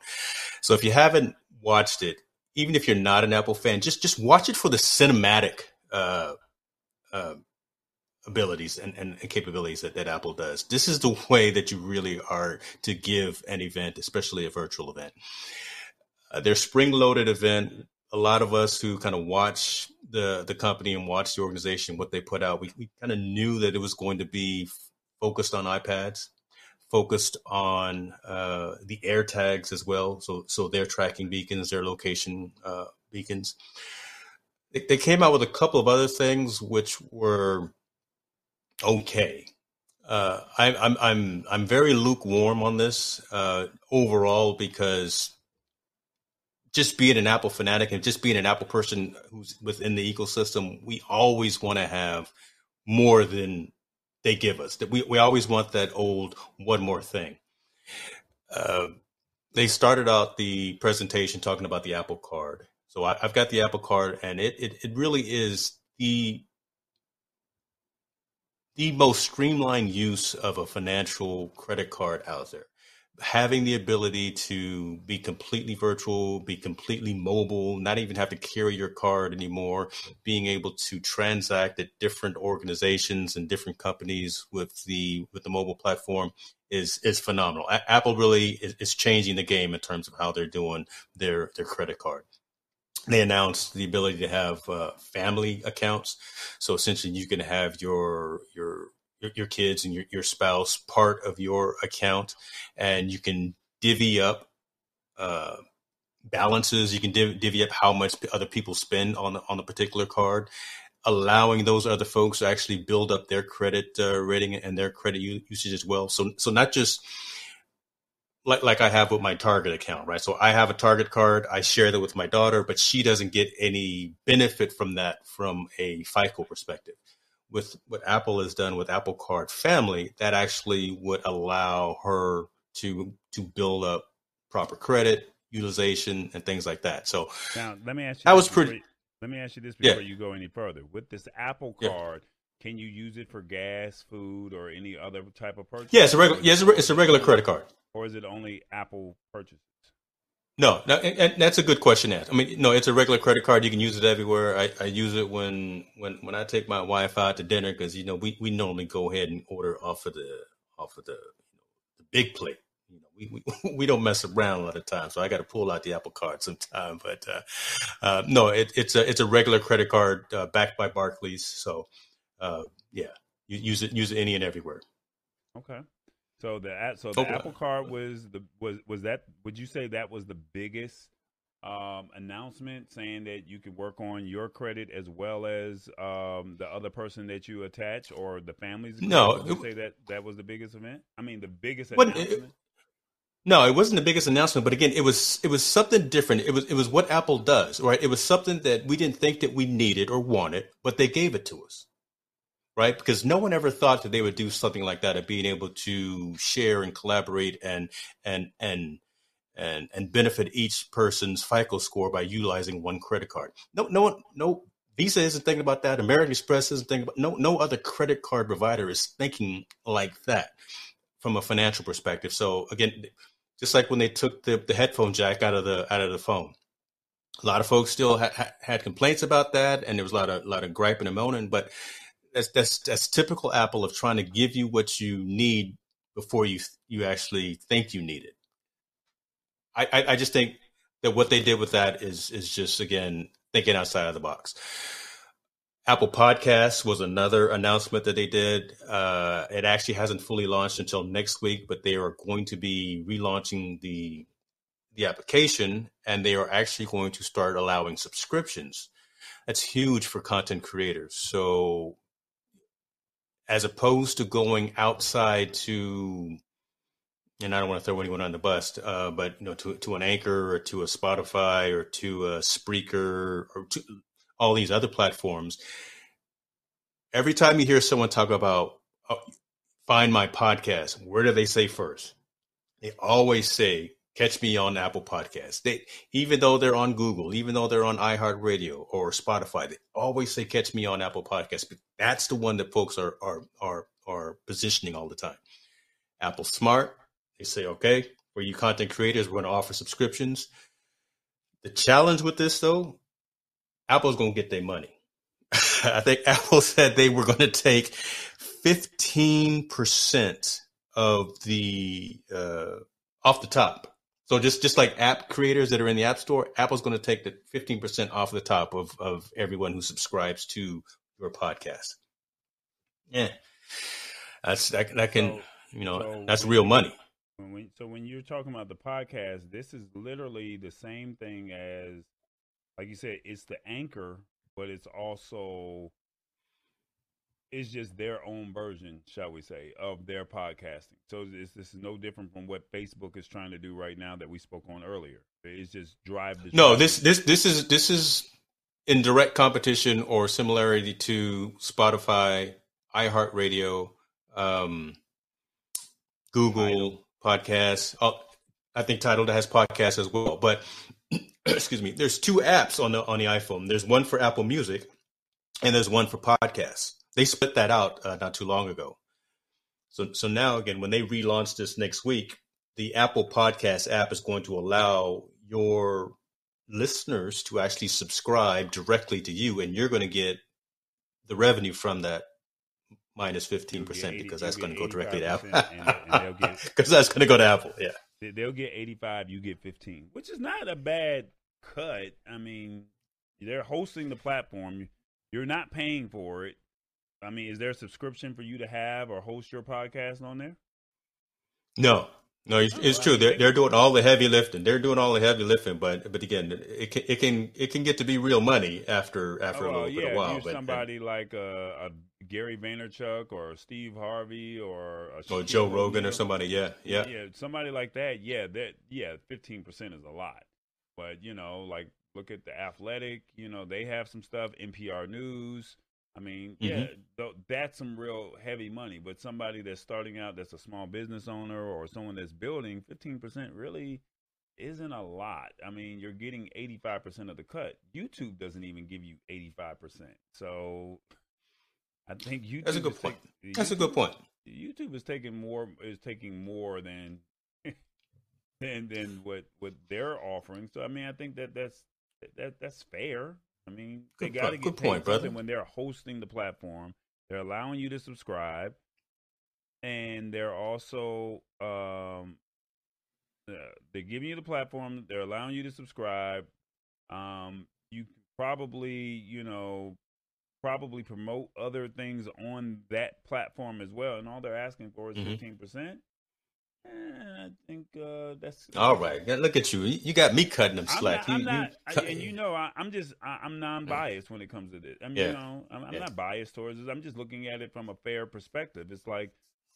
So if you haven't watched it, even if you're not an Apple fan, just just watch it for the cinematic uh, uh, abilities and, and, capabilities that, that Apple does. This is the way that you really are to give an event, especially a virtual event. Uh, their spring loaded event, a lot of us who kind of watch the the company and watch the organization, what they put out, we, we kind of knew that it was going to be focused on iPads focused on uh, the air tags as well. So, so their tracking beacons, their location uh, beacons. They, they, came out with a couple of other things which were okay. Uh, I, am I'm, I'm I'm very lukewarm on this uh, overall because just being an Apple fanatic and just being an Apple person who's within the ecosystem, we always want to have more than they give us. That we we always want that old one more thing. Uh, they started out the presentation talking about the Apple Card. So I, have got the Apple Card, and it, it it really is the the most streamlined use of a financial credit card out there having the ability to be completely virtual, be completely mobile, not even have to carry your card anymore, being able to transact at different organizations and different companies with the with the mobile platform is is phenomenal. A- Apple really is, is changing the game in terms of how they're doing their their credit card they announced the ability to have uh, family accounts. So essentially, you can have your your your, your kids and your, your spouse part of your account, and you can divvy up uh, balances. You can div- divvy up how much other people spend on the, on a particular card, allowing those other folks to actually build up their credit uh, rating and their credit u- usage as well. So so not just like like I have with my Target account, right? So I have a Target card. I share that with my daughter, but she doesn't get any benefit from that from a FICO perspective with what Apple has done with Apple Card Family, that actually would allow her to to build up proper credit utilization and things like that. So now let me ask you. That was pretty. let me ask you this before yeah. you go any further. With this Apple Card, yeah. can you use it for gas, food, or any other type of purchase? Yeah, it's a regular. Yes, yeah, it's a regular credit card. Or is it only Apple purchases? No, no, and that's a good question. Asked. I mean, no, it's a regular credit card. You can use it everywhere. I, I use it when when when I take my wife out to dinner because you know we, we normally go ahead and order off of the off of the the big plate. You know, we, we [laughs] we don't mess around a lot of times, so I got to pull out the Apple Card [laughs] sometime. But uh, uh, no, it, it's a it's a regular credit card uh, backed by Barclays. So uh, yeah, you use it use it any and everywhere. Okay. So the so the Apple Card was the was was that would you say that was the biggest um, announcement saying that you could work on your credit as well as um, the other person that you attach or the families? No, would you say that that was the biggest event. I mean, the biggest announcement. It, no, it wasn't the biggest announcement, but again, it was it was something different. It was it was what Apple does, right? It was something that we didn't think that we needed or wanted, but they gave it to us right? Because no one ever thought that they would do something like that of being able to share and collaborate and and and and and benefit each person's FICO score by utilizing one credit card. No, no one, no Visa isn't thinking about that. American Express isn't thinking about. No, no other credit card provider is thinking like that from a financial perspective. So again, just like when they took the, the headphone jack out of the out of the phone, a lot of folks still ha- had complaints about that, and there was a lot of a lot of griping and moaning. But that's that's that's typical Apple of trying to give you what you need before you you actually think you need it. I, I, I just think that what they did with that is is just again thinking outside of the box. Apple Podcasts was another announcement that they did. Uh, it actually hasn't fully launched until next week, but they are going to be relaunching the the application, and they are actually going to start allowing subscriptions. That's huge for content creators. So as opposed to going outside to and I don't want to throw anyone on the bus, uh, but you know, to to an Anchor or to a Spotify or to a Spreaker or to all these other platforms. Every time you hear someone talk about uh, find my podcast, where do they say first? They always say catch me on Apple Podcasts. They even though they're on Google, even though they're on iHeartRadio or Spotify, they always say catch me on Apple Podcasts. But that's the one that folks are are are are positioning all the time. Apple Smart, they say, okay, for you content creators, we're going to offer subscriptions. The challenge with this though, Apple's going to get their money. [laughs] I think Apple [laughs] said they were going to take 15% of the uh, off the top so just just like app creators that are in the App Store, Apple's going to take the 15% off the top of of everyone who subscribes to your podcast. Yeah. That's that, that can, so, you know, so that's real money. When we, so when you're talking about the podcast, this is literally the same thing as like you said, it's the anchor, but it's also it's just their own version, shall we say, of their podcasting. So this, this is no different from what Facebook is trying to do right now that we spoke on earlier. It's just drive the. No, this this this is this is in direct competition or similarity to Spotify, iHeartRadio, um, Google Podcasts, uh, I think Tidal has podcasts as well. But [clears throat] excuse me, there's two apps on the on the iPhone. There's one for Apple Music, and there's one for podcasts. They split that out uh, not too long ago. So so now again, when they relaunch this next week, the Apple Podcast app is going to allow your listeners to actually subscribe directly to you, and you're going to get the revenue from that minus 15% because that's going to go directly to Apple. and- and they'll get- [laughs] Because that's going to go to Apple. Yeah. They'll get 85, you get 15, which is not a bad cut. I mean, they're hosting the platform. You're not paying for it. I mean, is there a subscription for you to have or host your podcast on there? No, no, it's, it's oh, true. They're they- they're doing all the heavy lifting. They're doing all the heavy lifting, but but again, it can it can it can get to be real money after after Oh, a little bit yeah, of while. But somebody like a, a Gary Vaynerchuk or Steve Harvey or a or Joe Rogan or somebody, yeah, yeah, yeah, somebody like that. Yeah, that yeah, fifteen percent is a lot. But you know, like look at the Athletic. You know, they have some stuff. NPR News. I mean, yeah, Mm-hmm. th- that's some real heavy money. But somebody that's starting out, that's a small business owner or someone that's building, fifteen percent really isn't a lot. I mean, you're getting eighty five percent of the cut. YouTube doesn't even give you eighty five percent. So I think YouTube. That's a good point. take- That's a good point. YouTube is taking more is taking more than [laughs] than than what what they're offering. So I mean, I think that that's that that's fair. I mean, they got to get good paid point, brother. something when they're hosting the platform. They're allowing you to subscribe, and they're also um uh, they're giving you the platform. They're allowing you to subscribe. Um, you probably you know probably promote other things on that platform as well, and all they're asking for is Mhm. 15 percent. I think uh, that's All right, look at you. You got me cutting them I'm slack. not, I'm not you I- and you know, I, I'm just, I, I'm non-biased when it comes to this. I mean, Yeah. you know, I'm, I'm Yeah. not biased towards this. I'm just looking at it from a fair perspective. It's like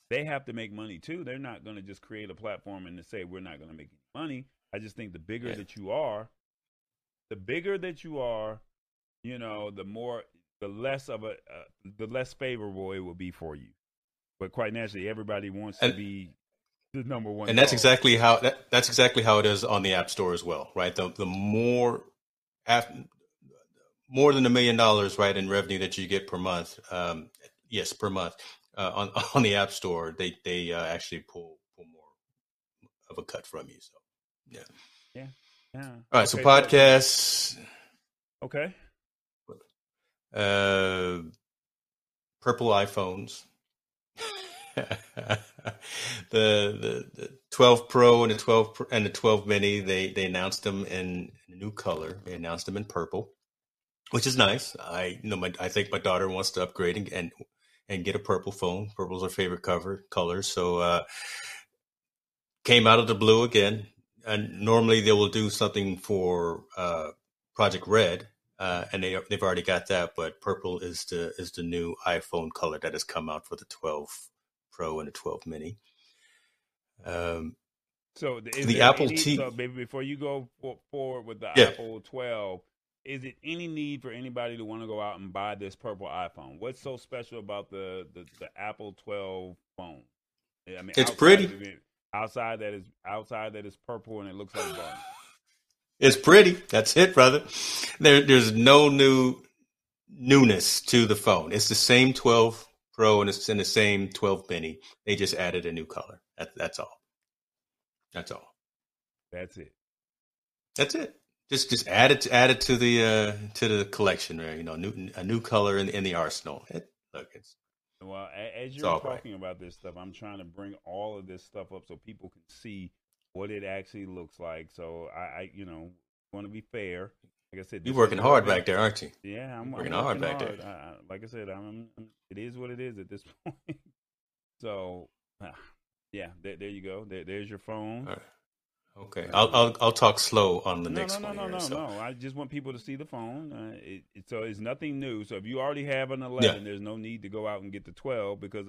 they have to make money too. They're not going to just create a platform and to say we're not going to make any money. I just think the bigger Yeah. that you are, the bigger that you are, you know, the more, the less of a, uh, the less favorable it will be for you. But quite naturally, everybody wants to be the number one. and that's exactly how that, that's exactly how it is on the App Store as well, right? The the more af- more than a million dollars, right, in revenue that you get per month, um, yes, per month uh, on [laughs] on the App Store, they they uh, actually pull pull more of a cut from you. So, yeah. Yeah. yeah. All right, so podcasts, Okay. uh, purple iPhones. [laughs] [laughs] the, the the 12 Pro and the 12 Pro- and the 12 Mini they they announced them in a new color. They announced them in purple, which is nice. I you know my, I think my daughter wants to upgrade and and, and get a purple phone. Purple's her favorite cover color, so uh, came out of the blue again. And normally they will do something for uh, Project Red, uh, and they they've already got that. But purple is the is the new iPhone color that has come out for the 12 Pro and the 12 Mini. Um, So The Apple T- So maybe before you go forward with the Yeah. Apple 12, is it any need for anybody to want to go out and buy this purple iPhone? What's so special about the the, the Apple 12 phone? I mean, It's outside pretty. outside that is outside that is purple and it looks like bone. It's pretty. That's it, brother. There, there's no new newness to the phone. It's the same 12 Pro and it's in the same 12 Mini. They just added a new color. That, that's all. That's all. That's it. That's it. Just just add it add it to the uh, to the collection there. You know, new, a new color in, in the arsenal. It, look, it's Well, as you're all right. talking about this stuff, I'm trying to bring all of this stuff up so people can see what it actually looks like. So I, I you know, want to be fair. Like I said, you're working hard back there, aren't you? Yeah, I'm Working I'm hard back hard. there. Like I said, I'm. It is what it is at this [laughs] point. so, ah, yeah, there, there you go. There, there's your phone. Right. Okay, I'll, I'll I'll talk slow on the no, next no, no, one. no, here, no, so. no. I just want people to see the phone. Uh, it, it, so it's nothing new. So if you already have an 11, there's no need to go out and get the 12 because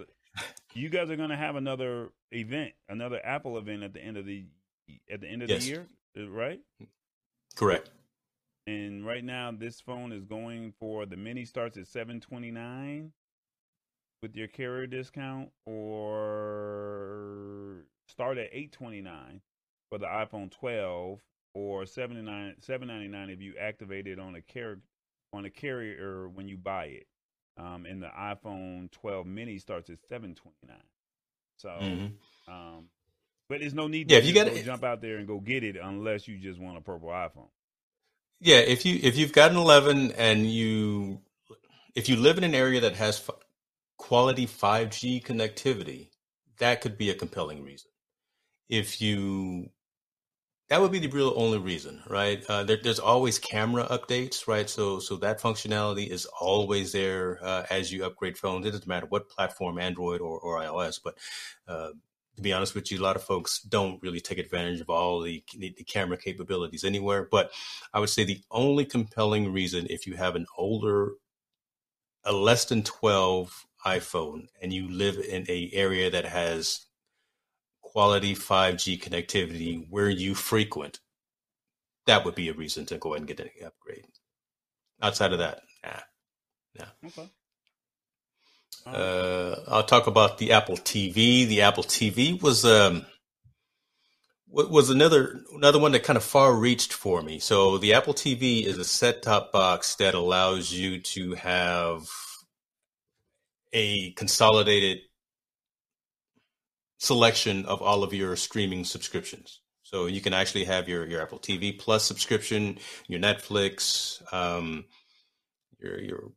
you guys are going to have another event, another Apple event at the end of the at the end of Yes. the year, uh, right? Correct. And right now, this phone is going for the mini starts at seven twenty nine with your carrier discount, or start at eight twenty nine for the iPhone 12 or 79 799 if you activate it on a carrier on a carrier when you buy it. Um, and the iPhone 12 mini starts at 729. So, mm-hmm. um, but there's no need to if you gotta, jump out there and go get it unless you just want a purple iPhone. Yeah, if you if you've got an 11 and you if you live in an area that has f- quality 5G connectivity, that could be a compelling reason. If you that would be the real only reason, right? Uh, there, there's always camera updates, right? So, so that functionality is always there uh, as you upgrade phones. It doesn't matter what platform, Android or, or iOS. But uh, to be honest with you, a lot of folks don't really take advantage of all the, the, camera capabilities anywhere. But I would say the only compelling reason, if you have an older, a less than 12 iPhone, and you live in a area that has quality 5G connectivity where you frequent, that would be a reason to go ahead and get an upgrade. Outside of that, nah, nah. Okay. Uh, I'll talk about the Apple TV. The Apple TV was um was another another one that kind of far reached for me. So the Apple TV is a set top box that allows you to have a consolidated selection of all of your streaming subscriptions. So you can actually have your, your Apple TV Plus subscription, your Netflix, um, your your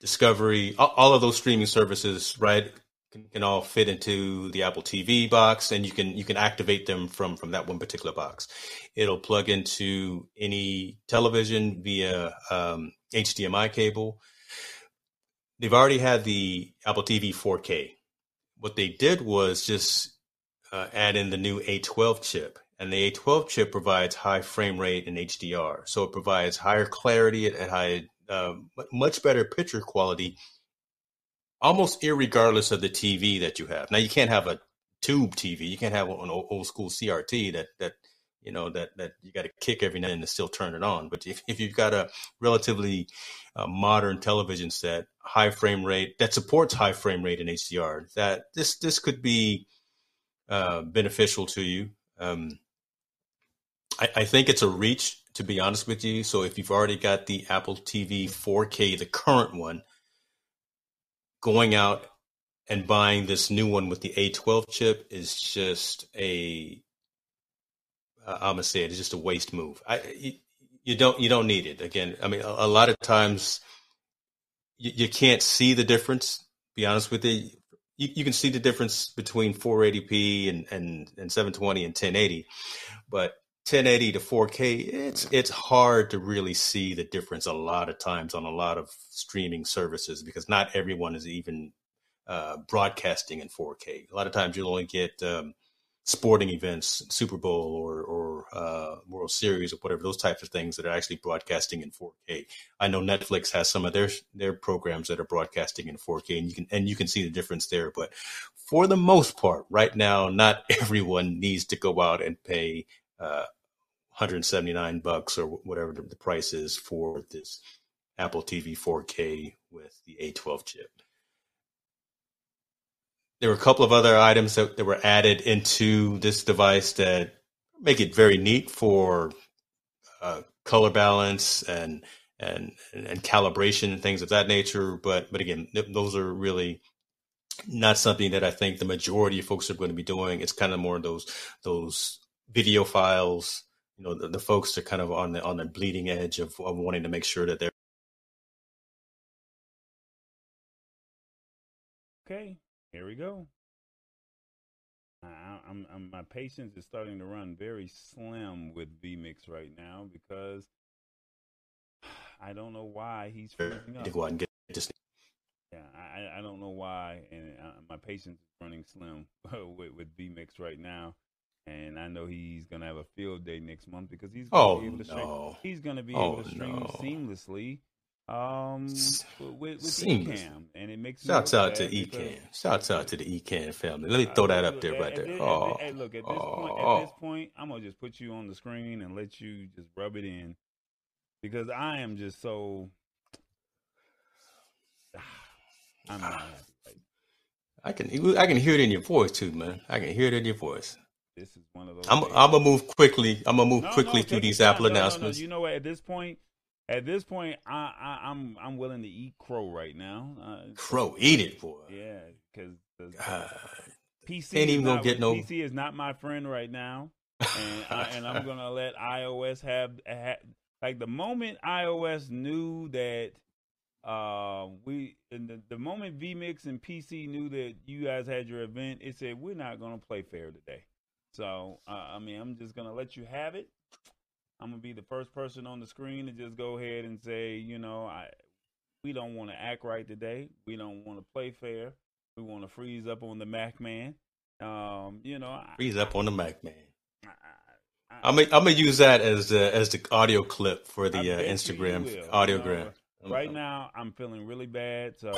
Discovery, all, of those streaming services, right, can, can, all fit into the Apple TV box, and you can you can activate them from from that one particular box. It'll plug into any television via um, HDMI cable. They've already had the Apple TV 4K, what they did was just uh, add in the new A12 chip. And the A12 chip provides high frame rate and HDR. So it provides higher clarity at, at high, uh, much better picture quality, almost regardless of the TV that you have. Now, you can't have a tube TV. You can't have an old school CRT that, that you know that that you got to kick every now and still turn it on. But if, if you've got a relatively uh, modern television set, high frame rate that supports high frame rate in HDR, that this this could be uh, beneficial to you. Um, I, I think it's a reach, to be honest with you. So if you've already got the Apple TV 4K, the current one, going out and buying this new one with the A12 chip is just a I'm gonna say it. It's just a waste move. I you, you don't you don't need it. Again, I mean, a, a lot of times you, you, can't see the difference. Be honest with you. you. You can see the difference between 480p and, and, and 720 and 1080, but 1080 to 4K, it's it's hard to really see the difference a lot of times on a lot of streaming services because not everyone is even uh, broadcasting in 4K. A lot of times you'll only get um, sporting events, Super Bowl or, or uh, World Series or whatever, those types of things that are actually broadcasting in 4K. I know Netflix has some of their their programs that are broadcasting in 4K, and you can and you can see the difference there. But for the most part, right now, not [laughs] everyone needs to go out and pay uh, 179 bucks or whatever the price is for this Apple TV 4K with the A12 chip there were a couple of other items that, that were added into this device that make it very neat for uh, color balance and, and and calibration and things of that nature. But but again, those are really not something that I think the majority of folks are going to be doing. It's kind of more those those videophiles. You know, the, the folks are kind of on the on the bleeding edge of, of wanting to make sure that they're okay. Here we go. I, I'm, I'm, my patience is starting to run very slim with vMix right now because [sighs] I don't know why he's freezing up. Go out and get this. Yeah, I, I don't know why, and uh, my patience is running slim [laughs] with, with vMix right now. And I know he's gonna have a field day next month because he's gonna oh, be able to stream. No. He's gonna be able oh, to stream no. seamlessly um, with, with Ecamm, and it makes shouts out to Ecamm. Shouts out to the Ecamm family. Let me throw that up there, right there. Oh, hey, look at this oh, point. At this point, I'm gonna just put you on the screen and let you just rub it in, because I am just so. [sighs] I'm not happy. I can I can hear it in your voice too, man. I can hear it in your voice. This is one of those. I'm. I'm gonna move quickly. I'm gonna move No, quickly no, through these. Apple No, no, no. announcements. You know what? At this point, at this point, I, I, I'm I'm willing to eat crow right now. Uh, Crow, eat it, boy. yeah, because PC Ain't even gonna get no- PC is not my friend right now, and I, and I'm gonna [laughs] let iOS have, ha like the moment iOS knew that uh we and the, the moment vmix and pc knew that you guys had your event it said we're not gonna play fair today so uh, i mean i'm just gonna let you have it. I'm gonna be the first person on the screen to just go ahead and say you know i we don't want to act right today. We don't want to play fair. We want to freeze up on the mac man. Um you know I, Freeze up on the Mac, man. I, I'm gonna, I'm gonna use that as the as the audio clip for the uh, Instagram audiogram. Right now i'm feeling really bad so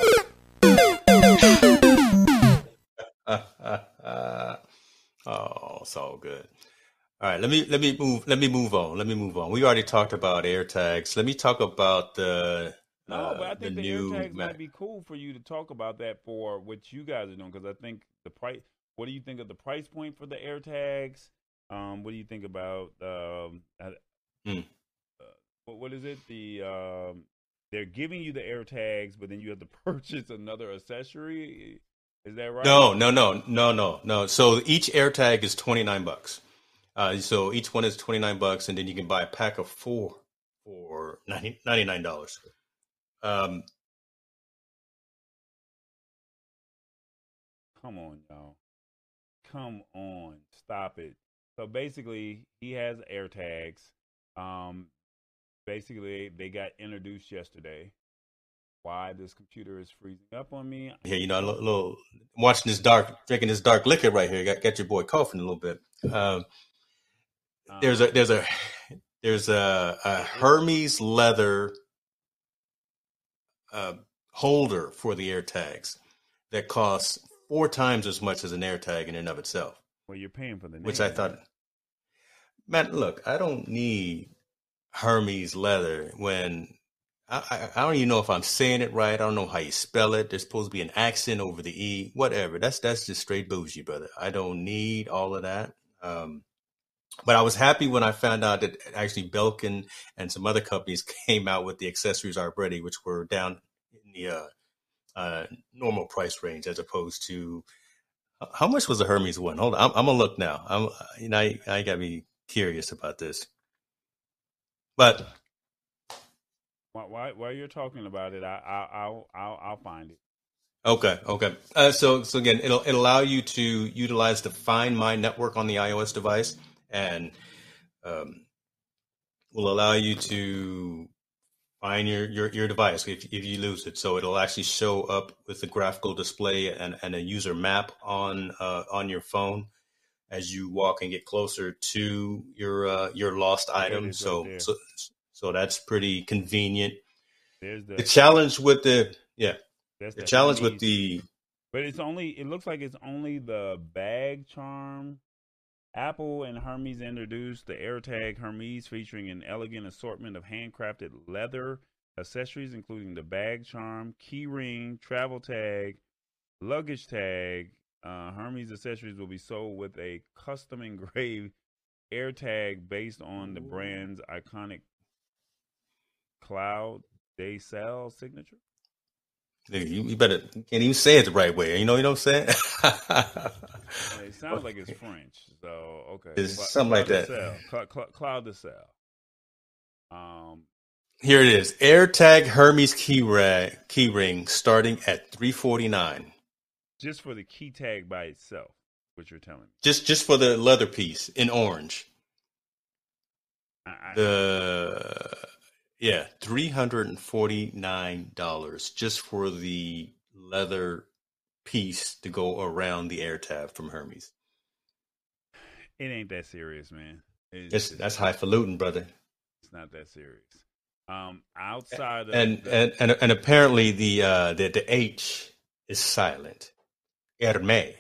[laughs] [laughs] oh, it's all good. All right, let me let me move let me move on. Let me move on. We already talked about AirTags. Let me talk about the No, uh, but I think the, AirTags Mac. might be cool for you to talk about that for what you guys are doing because I think the price. What do you think of the price point for the AirTags? Um, what do you think about um, uh, Hmm. uh, what, what is it? The um, they're giving you the AirTags, but then you have to [laughs] purchase another accessory. Is that right? No, no, no, no, no, no. So each AirTag is twenty nine bucks. Uh, so each one is twenty nine bucks, and then you can buy a pack of four for ninety nine dollars. Um, Come on, y'all. Come on. Stop it. So basically, he has AirTags. Um, basically, they got introduced yesterday. Why this computer is freezing up on me? here, you know, a little, little watching this dark, drinking this dark liquor right here. Got got your boy coughing a little bit. Um, there's a there's a there's a, a Hermes leather uh, holder for the AirTags that costs four times as much as an AirTag in and of itself. Well, you're paying for the name. Which I thought, man, look, I don't need Hermes leather when I, I, don't even know if I'm saying it right. I don't know how you spell it. There's supposed to be an accent over the e, whatever. That's that's just straight bougie, brother. I don't need all of that. Um, but I was happy when I found out that actually Belkin and some other companies [laughs] came out with the accessories already, which were down in the uh, uh, normal price range as opposed to how much was the Hermes one? Hold on, I'm, I'm gonna look now. I'm you know I, I got me curious about this, but While, while, you're talking about it, I, I, I'll, I'll, I'll find it. Okay, okay. Uh, so, so again, it'll it'll allow you to utilize the Find My network on the iOS device, and um, will allow you to find your, your, your device if if you lose it. So it'll actually show up with a graphical display and, and a user map on uh, on your phone as you walk and get closer to your uh, your lost item. So so so that's pretty convenient. There's the, The challenge with the yeah that's the challenge with the But it's only. It looks like it's only the bag charm. Apple and Hermes introduced the AirTag Hermes, featuring an elegant assortment of handcrafted leather accessories, including the bag charm, key ring, travel tag, luggage tag. Uh, Hermes accessories will be sold with a custom engraved [laughs] AirTag based on the brand's iconic cloud day signature. You, you better you can't even say it the right way. You know, you know what I'm saying? It sounds like it's [laughs] French, so okay. It's something like that. de Sel. Cla- cla- Cloud de. Um, Here it is. AirTag Hermes key, ra- key ring starting at 349. just for the key tag by itself, what you're telling me. Just just for the leather piece in orange. I, I, The yeah, $349 just for the leather piece to go around the AirTag from Hermes. it ain't that serious, man. It- It's, that's highfalutin, brother. it's not that serious. Um, outside of And the- and and, and apparently the uh the, the H is silent. Hermes.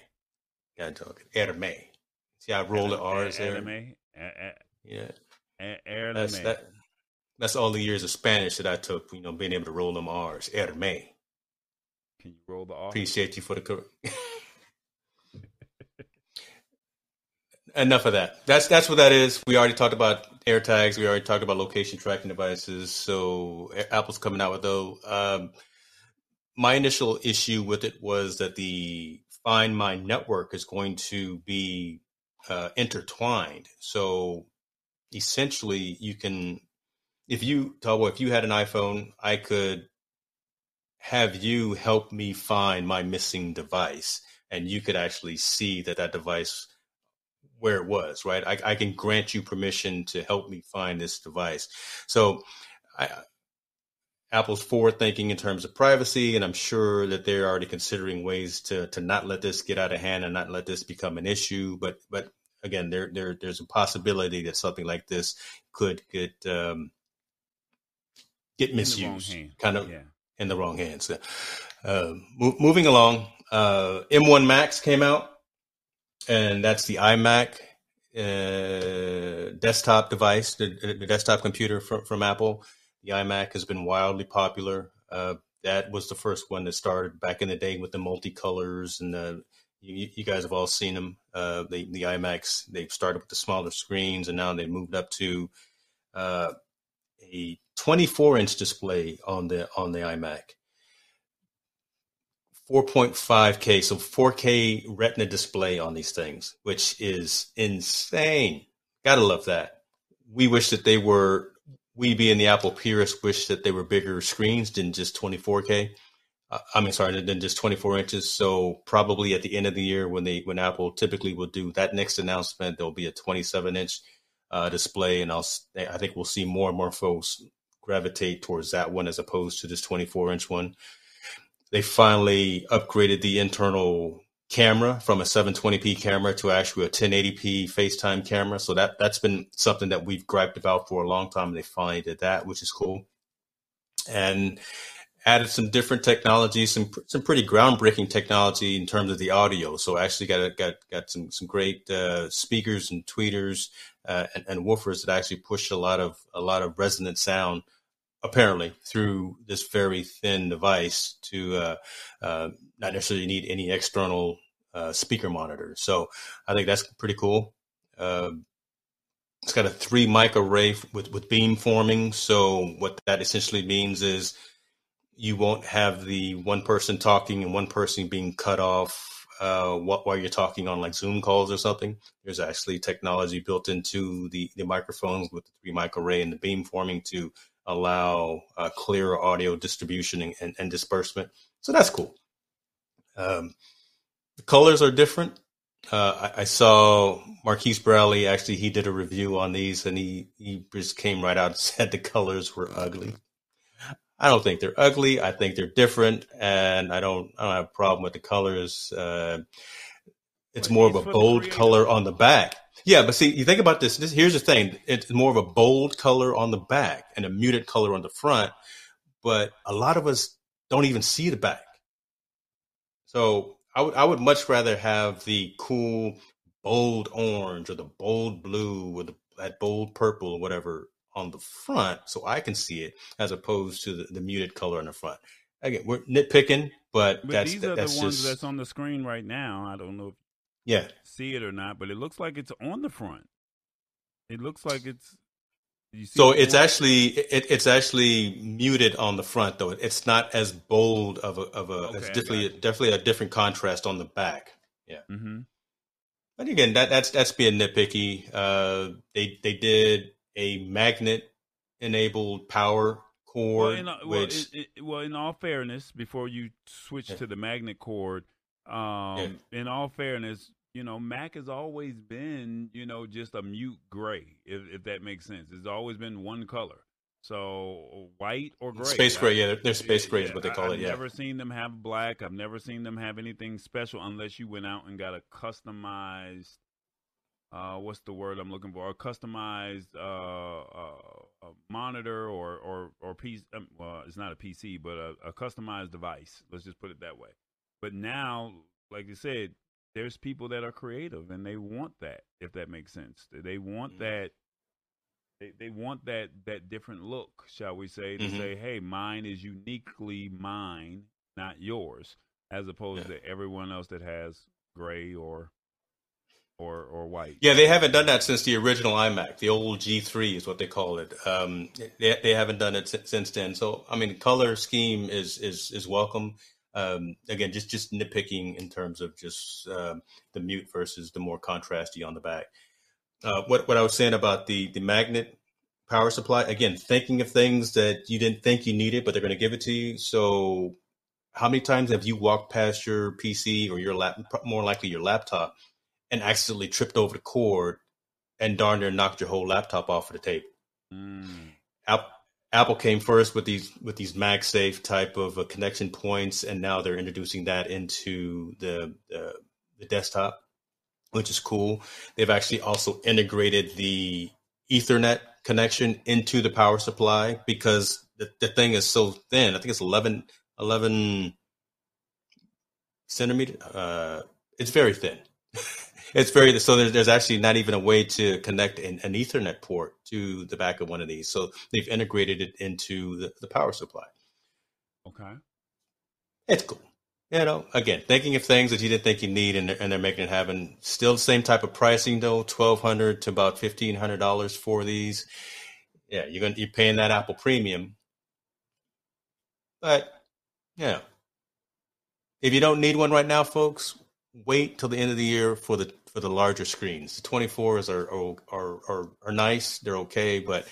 Gotta talk it. Hermes. See I roll the R's there? Anime, Yeah. a- That's anime. that that's all the years of Spanish that I took, you know, being able to roll them R's. Hermes. Can you roll the R? Appreciate you for the cor- [laughs] enough of that. That's that's what that is. We already talked about AirTags. We already talked about location tracking devices. So Apple's coming out with those. Um, my initial issue with it was that the Find My network is going to be uh, intertwined. So essentially, you can, if you, Talbot, if you had an iPhone, I could have you help me find my missing device, and you could actually see that that device where it was, right? I, I, can grant you permission to help me find this device. So I, Apple's forward thinking in terms of privacy, and I'm sure that they're already considering ways to to not let this get out of hand and not let this become an issue. But but again, there there there's a possibility that something like this could get um, get misused, kind of yeah. in the wrong hands. Uh, mo- moving along, uh, M1 iMac came out, and that's the iMac uh, desktop device, the, the desktop computer from, from Apple the iMac has been wildly popular. Uh, that was the first one that started back in the day with the multicolors, and the, you, you guys have all seen them. Uh, the the iMacs they've started with the smaller screens, and now they've moved up to uh, a 24 inch display on the on the iMac. 4.5K, so 4K Retina display on these things, which is insane. Gotta love that. We wish that they were we being the Apple purists wish that they were bigger screens than just 24K. Uh, I mean, sorry, than just 24 inches. So probably at the end of the year, when they when Apple typically will do that next announcement, there'll be a 27 inch uh, display, and I'll I think we'll see more and more folks gravitate towards that one as opposed to this 24 inch one. They finally upgraded the internal camera from a 720p camera to actually a 1080p FaceTime camera. So that that's been something that we've griped about for a long time. And they finally did that, which is cool. And added some different technology, some some pretty groundbreaking technology in terms of the audio. So actually got got got some some great uh, speakers and tweeters uh, and, and woofers that actually push a lot of a lot of resonant sound apparently through this very thin device to uh, uh, not necessarily need any external uh, speaker monitor. So I think that's pretty cool. Um, it's got a three mic array with, with beam forming. So what that essentially means is you won't have the one person talking and one person being cut off uh, while you're talking on like Zoom calls or something. There's actually technology built into the, the microphones with the three mic array and the beam forming to allow uh, clearer audio distribution and, and, and, disbursement. So that's cool. Um, the colors are different. Uh, I, I, saw Marques Brownlee actually he did a review on these and he he just came right out and [laughs] said the colors were ugly. I don't think they're ugly. I think they're different, and I don't I don't have a problem with the colors. Uh, it's more of a bold color on the back. Yeah, but see, you think about this, this. Here's the thing: it's more of a bold color on the back and a muted color on the front. But a lot of us don't even see the back. So I would I would much rather have the cool bold orange or the bold blue or the that bold purple or whatever on the front so I can see it as opposed to the, the muted color on the front. Again, we're nitpicking, but, but that's these are that's the ones just, that's on the screen right now. I don't know if yeah see it or not, but it looks like it's on the front. It looks like it's so it's actually it, it's actually muted on the front though. It's not as bold of a of a. Okay, it's definitely definitely a different contrast on the back. Yeah. Mm-hmm. But again, that that's that's being nitpicky. Uh, they they did a magnet enabled power cord, well, in, which well, it, well, in all fairness, before you switch yeah. to the magnet cord, um, yeah. in all fairness, you know, Mac has always been, you know, just a mute gray, if, if that makes sense. It's always been one color. So white or gray. Space gray, yeah. They're space gray yeah, is what they call I, it, yeah. I've never seen them have black. I've never seen them have anything special unless you went out and got a customized uh, what's the word I'm looking for? A customized uh, uh, monitor or or or piece. Um, well, it's not a PC, but a, a, customized device. Let's just put it that way. But now, like you said, there's people that are creative and they want that. If that makes sense, they want mm-hmm. that. They, they want that that different look, shall we say, to mm-hmm. say, hey, mine is uniquely mine, not yours, as opposed yeah. to everyone else that has gray or or or white. Yeah, they haven't done that since the original iMac. The old G3 is what they call it. Um, they they haven't done it since then. So I mean, color scheme is is is welcome. Um, again, just just nitpicking in terms of just um, the mute versus the more contrasty on the back. Uh, what what I was saying about the the magnet power supply again, thinking of things that you didn't think you needed, but they're going to give it to you. So, how many times have you walked past your PC or your lap, more likely your laptop, and accidentally tripped over the cord and darn near knocked your whole laptop off of the table? Mm. Apple came first with these with these MagSafe type of uh, connection points, and now they're introducing that into the, the the desktop, which is cool. They've actually also integrated the Ethernet connection into the power supply because the, the thing is so thin. I think it's 11, 11 centimeter. Uh, it's very thin. [laughs] it's very so there's, there's actually not even a way to connect an, an, ethernet port to the back of one of these. So they've integrated it into the, the power supply. Okay. It's cool. You know again thinking of things that you didn't think you need and they're, and they're making it happen. Still the same type of pricing though 1200 to about $1500 for these. Yeah you're gonna you're paying that apple premium. But yeah if you don't need one right now folks wait till the end of the year for the for the larger screens. The 24s are are are are, nice, they're okay, but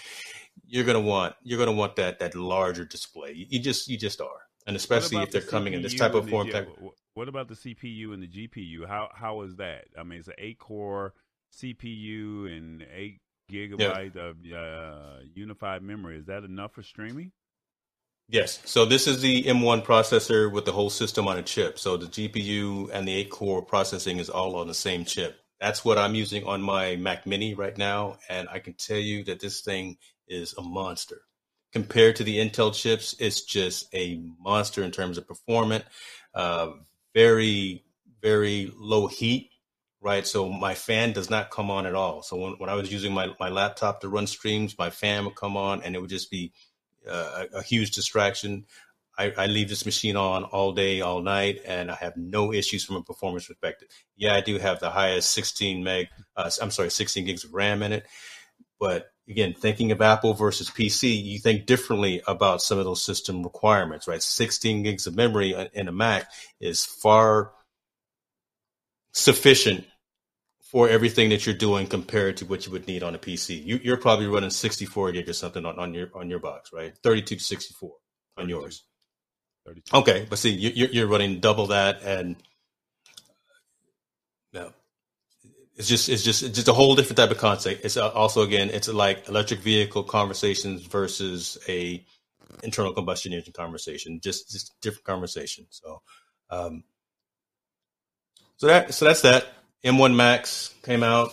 you're gonna want you're gonna want that that larger display. You just you just are, and especially if they're the coming in this type of form. Type. What about the CPU and the GPU? How how is that? I mean, it's an eight core CPU and eight gigabyte yeah. of uh, unified memory. Is that enough for streaming? Yes. So this is the M1 processor with the whole system on a chip. So the GPU and the 8 core processing is all on the same chip. That's what I'm using on my Mac Mini right now. And I can tell you that this thing is a monster. Compared to the Intel chips, it's just a monster in terms of performance. Uh, very, very low heat, right? So my fan does not come on at all. So when, when I was using my, my laptop to run streams, my fan would come on and it would just be uh, a, a, huge distraction. I, I, leave this machine on all day, all night, and I have no issues from a performance perspective. Yeah, I do have the highest 16 meg, uh, I'm sorry, 16 gigs of RAM in it. But again, thinking of Apple versus PC, you think differently about some of those system requirements, right? 16 gigs of memory in a Mac is far sufficient for everything that you're doing compared to what you would need on a PC. You, are probably running 64 gig or something on, on your on your box, right? 32 to 64 on 32. yours. 32. Okay, but see, you're, you're running double that, and no, it's just it's just it's just a whole different type of concept. It's also again, it's like electric vehicle conversations versus a internal combustion engine conversation. Just just different conversation. So, um, so that so that's that. M1 iMac came out.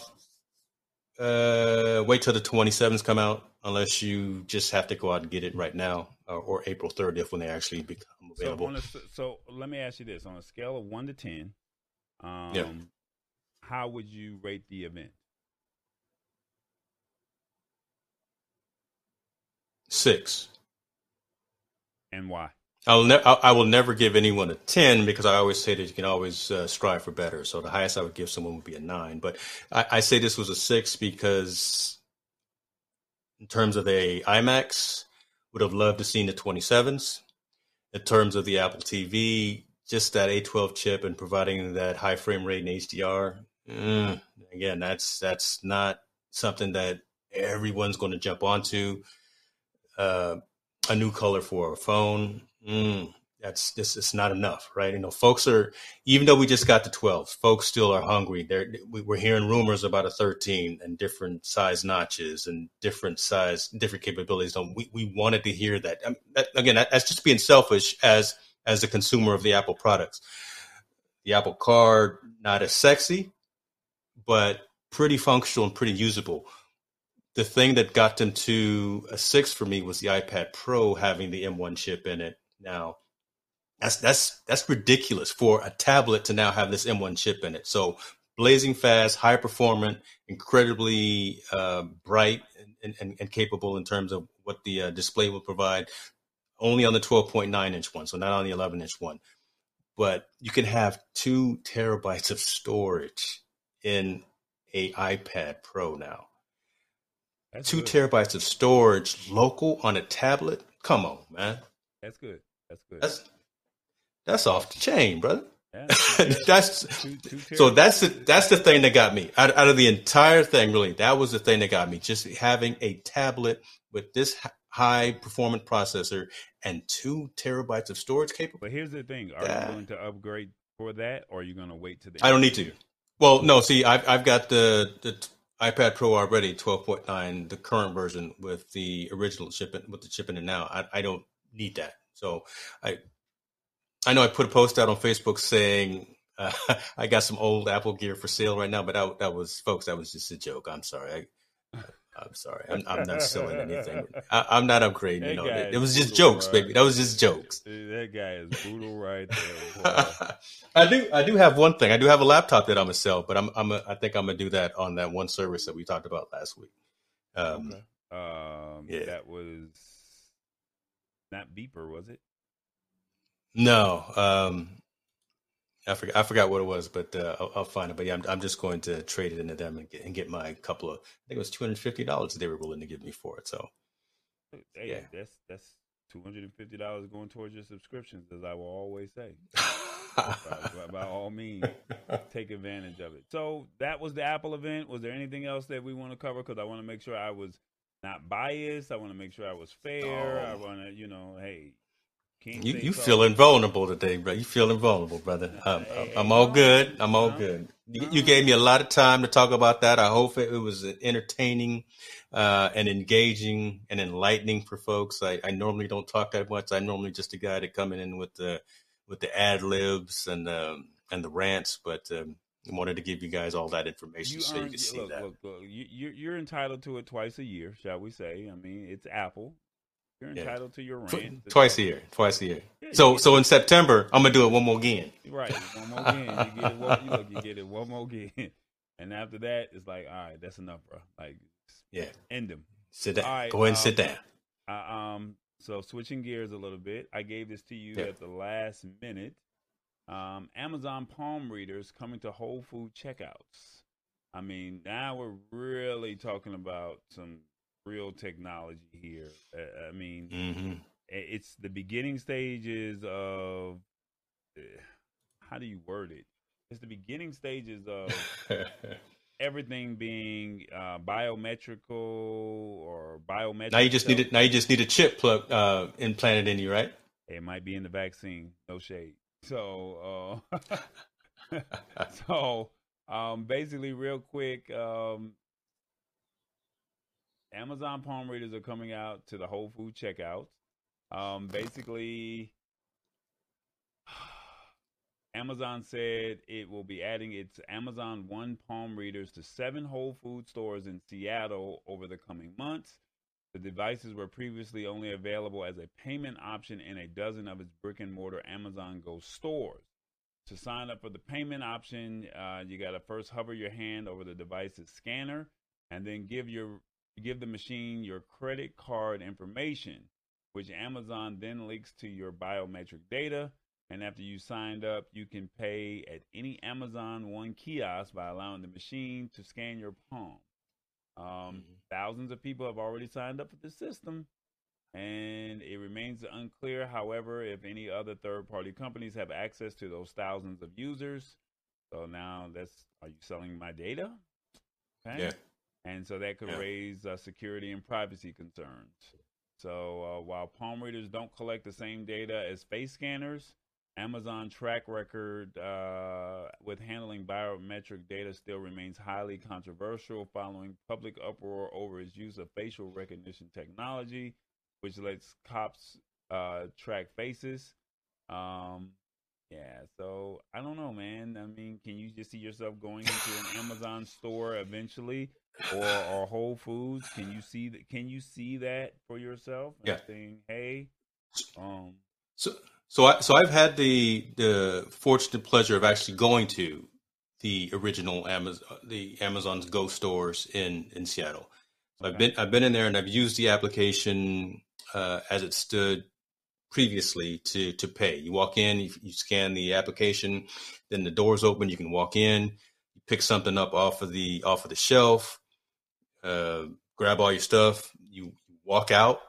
Uh, wait till the 27s come out, unless you just have to go out and get it right now, or, or April 30th when they actually become available. So, a, so, let me ask you this: on a scale of one to ten, um, yeah. how would you rate the event? Six. And why? I'll ne- I will never give anyone a 10 because I always say that you can always uh, strive for better. So the highest I would give someone would be a nine. But I, I say this was a six because in terms of the iMacs, would have loved to seen the 27s. In terms of the Apple TV, just that A12 chip and providing that high frame rate and HDR. Mm, again, that's that's not something that everyone's going to jump onto. Uh, a new color for a phone mm, that's this it's not enough, right? You know, folks are even though we just got to 12, folks still are hungry. They're, we're hearing rumors about a 13 and different size notches and different size, different capabilities. So we, we wanted to hear that. I mean, that again, that's just being selfish as as a consumer of the Apple products. The Apple Card not as sexy, but pretty functional and pretty usable. The thing that got them to a six for me was the iPad Pro having the M1 chip in it now. That's that's that's ridiculous for a tablet to now have this M1 chip in it. So blazing fast, high performant, incredibly uh, bright and, and, and, capable in terms of what the uh, display will provide. Only on the 12.9 inch one, so not on the 11 inch one. But you can have two terabytes of storage in a iPad Pro now. That's Two good. terabytes of storage local on a tablet. Come on, man. That's good. That's good. That's that's off the chain, brother. Yeah, [laughs] that's two- two so that's the that's the thing that got me out, out of the entire thing. Really, that was the thing that got me. Just having a tablet with this high performance processor and two terabytes of storage capable. But here's the thing: Are Yeah. you going to upgrade for that, or are you going to wait to the? I don't need to. Well, no. See, I've I've got the the iPad Pro already, twelve point nine, the current version with the original shipping with the shipping in it now. I I don't need that. So I I know I put a post out on Facebook saying uh, [laughs] I got some old Apple gear for sale right now, but that that was folks. That was just a joke. I'm sorry. I, I'm sorry. I'm, I'm not selling anything. [laughs] I, I'm not upgrading. You know, it, it was just jokes, right? baby. That was just jokes. That guy is brutal right there. [laughs] I do. I do have one thing. I do have a laptop that I'm gonna sell, but I'm. I'm. A, I think I'm gonna do that on that one service that we talked about last week. Um, Okay. Um, Yeah. that was not Beeper, was it? No, um, I forgot. I forgot what it was, but uh, I'll, I'll find it. But yeah, I'm, I'm just going to trade it into them and get, and get my couple of. I think it was two hundred fifty dollars they were willing to give me for it. So Hey, Yeah. that's that's two hundred and fifty dollars going towards your subscriptions, as I will always say. by, by all means, take advantage of it. So that was the Apple event. Was there anything else that we want to cover? Because I want to make sure I was not biased. I want to make sure I was fair. I Oh. want to, you know, hey, King you you so. feeling vulnerable today, bro? You feeling vulnerable, brother? I'm, I'm, I'm all good. I'm all No. good. You, No. you gave me a lot of time to talk about that. I hope it, it was entertaining uh, and engaging and enlightening for folks. I, I normally don't talk that much. I'm normally just a guy to come in with the with the ad libs and um, and the rants, but um, I wanted to give you guys all that information You so you earned- can see look, that. look, look, you, you- you're entitled to it twice a year, shall we say? I mean, it's Apple. You're Yeah. entitled to your rant. twice a year, twice a year. Yeah, So you- so in September, I'm gonna do it one more again. Right, one more again. You get it. One, you look, you get it one more again. [laughs] and after that, it's like, all right, that's enough, bro. Like, Yeah, end them. sit down. Right, Go ahead and sit um, down. I, um, so switching gears a little bit, I gave this to you Yeah. at the last minute. Um, Amazon Palm readers coming to Whole Food checkouts. I mean, now we're really talking about some real technology here. Uh, I mean, hmm it's the beginning stages of uh, how do you word it? It's the beginning stages of [laughs] everything being uh, biometrical or biometric. now you just need it. Now you just need a chip plug uh, implanted in you, right? It might be in the vaccine. No shade. So, uh, [laughs] so um, basically, real quick, um, Amazon palm readers are coming out to the Whole Food checkouts. Um, basically, [sighs] Amazon said it will be adding its Amazon One palm readers to seven Whole Food stores in Seattle over the coming months. The devices were previously only available as a payment option in a dozen of its brick and mortar Amazon Go stores. To sign up for the payment option, uh, you got to first hover your hand over the device's scanner and then give your give the machine your credit card information, which Amazon then links to your biometric data. And after you signed up, you can pay at any Amazon One kiosk by allowing the machine to scan your palm. Um, Thousands of people have already signed up for the system, and it remains unclear, however, if any other third party companies have access to those thousands of users. So now that's are you selling my data? Okay. Yeah. And so that could Yeah. raise uh, security and privacy concerns. So uh, while palm readers don't collect the same data as face scanners, Amazon track record uh, with handling biometric data still remains highly controversial following public uproar over its use of facial recognition technology, which lets cops uh, track faces. Um, yeah, so I don't know, man. I mean, can you just see yourself going into an Amazon store eventually, or or Whole Foods? Can you see that? Can you see that for yourself? And Yeah. Saying, hey, um, So, so I so I've had the the fortunate pleasure of actually going to the original Amazon the Amazon's Go stores in in Seattle. So I've been I've been in there and I've used the application uh, as it stood previously to to pay. You walk in, you, you scan the application, then the doors open. You can walk in, you pick something up off of the off of the shelf, uh, grab all your stuff, you walk out,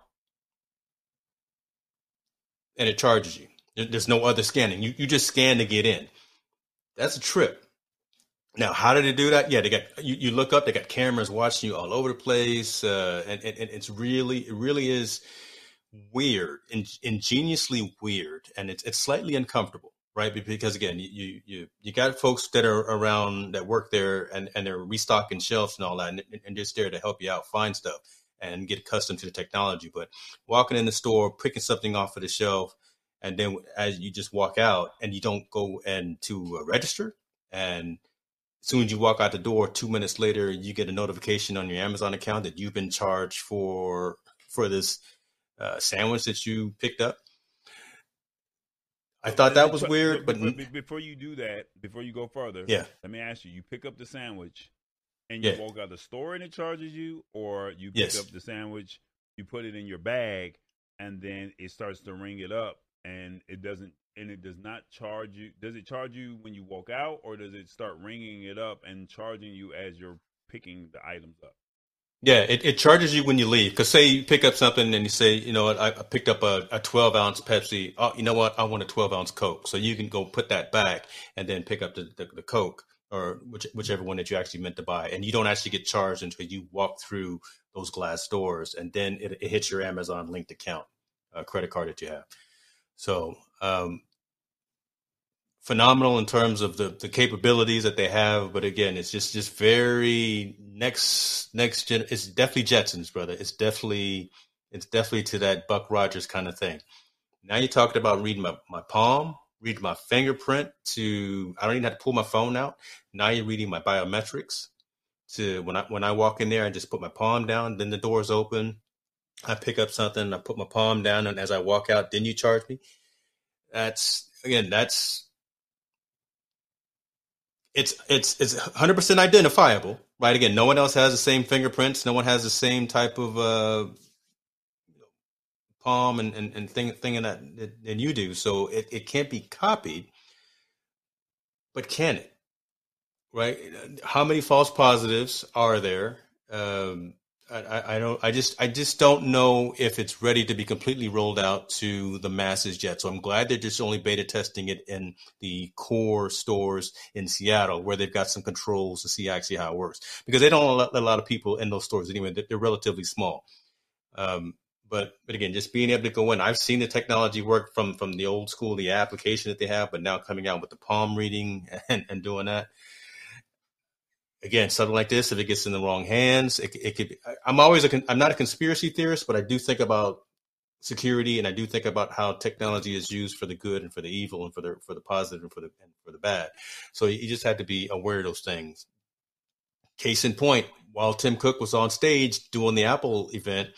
and it charges you. There's no other scanning. You you just scan to get in. That's a trip. Now, how did they do that? Yeah, they got you, you look up, they got cameras watching you all over the place. Uh, and, and, and it's really, it really is weird, in, ingeniously weird, and it's it's slightly uncomfortable, right? Because again, you you you got folks that are around that work there, and and they're restocking shelves and all that, and, and just there to help you out find stuff and get accustomed to the technology. But walking in the store, picking something off of the shelf, and then as you just walk out and you don't go and to register and as soon as you walk out the door two minutes later you get a notification on your amazon account that you've been charged for for this uh, sandwich that you picked up i thought that was weird but, but, before you do that before you go further yeah let me ask you you pick up the sandwich and you yeah. walk out the store and it charges you or you pick yes. up the sandwich you put it in your bag and then it starts to ring it up and it doesn't and it does not charge you does it charge you when you walk out or does it start ringing it up and charging you as you're picking the items up? Yeah it, it charges you when you leave because say you pick up something and you say you know what? I, I picked up a, a 12 ounce pepsi. Oh you know what? I want a 12 ounce coke. So you can go put that back and then pick up the, the, the coke or which, whichever one that you actually meant to buy and you don't actually get charged until you walk through those glass doors and then it, it hits your amazon linked account uh, credit card that you have so um, phenomenal in terms of the, the capabilities that they have, but again, it's just just very next next gen. It's definitely Jetsons, brother. It's definitely it's definitely to that Buck Rogers kind of thing. Now you're talking about reading my, my palm, reading my fingerprint to I don't even have to pull my phone out. Now you're reading my biometrics to when I when I walk in there, I just put my palm down, then the doors open. I pick up something, I put my palm down, and as I walk out, then you charge me. That's again, that's it's it's it's 100 percent identifiable, right? Again, no one else has the same fingerprints, no one has the same type of uh, palm and, and, and thing thing that than you do, so it, it can't be copied. But can it? Right? How many false positives are there? Um, I, I, don't. I just. I just don't know if it's ready to be completely rolled out to the masses yet. So I'm glad they're just only beta testing it in the core stores in Seattle, where they've got some controls to see actually how it works. Because they don't let a lot of people in those stores anyway. They're relatively small. Um, but but again, just being able to go in. I've seen the technology work from from the old school, the application that they have, but now coming out with the palm reading [laughs] and, and doing that again, something like this, if it gets in the wrong hands, it, it could. Be, I'm always a. I'm not a conspiracy theorist, but I do think about security, and I do think about how technology is used for the good and for the evil, and for the for the positive and for the and for the bad. So you just have to be aware of those things. Case in point, while Tim Cook was on stage doing the Apple event,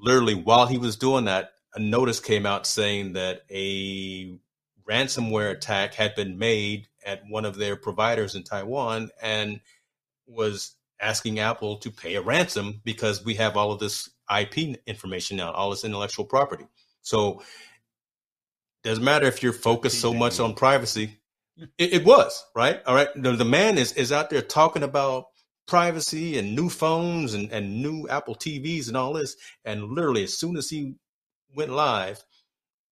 literally while he was doing that, a notice came out saying that a ransomware attack had been made at one of their providers in Taiwan, and was asking Apple to pay a ransom because we have all of this IP information now, all this intellectual property. So doesn't matter if you're focused so much on privacy. It, it was right. All right. The, the, man is is out there talking about privacy and new phones and, and new Apple TVs and all this. And literally, as soon as he went live,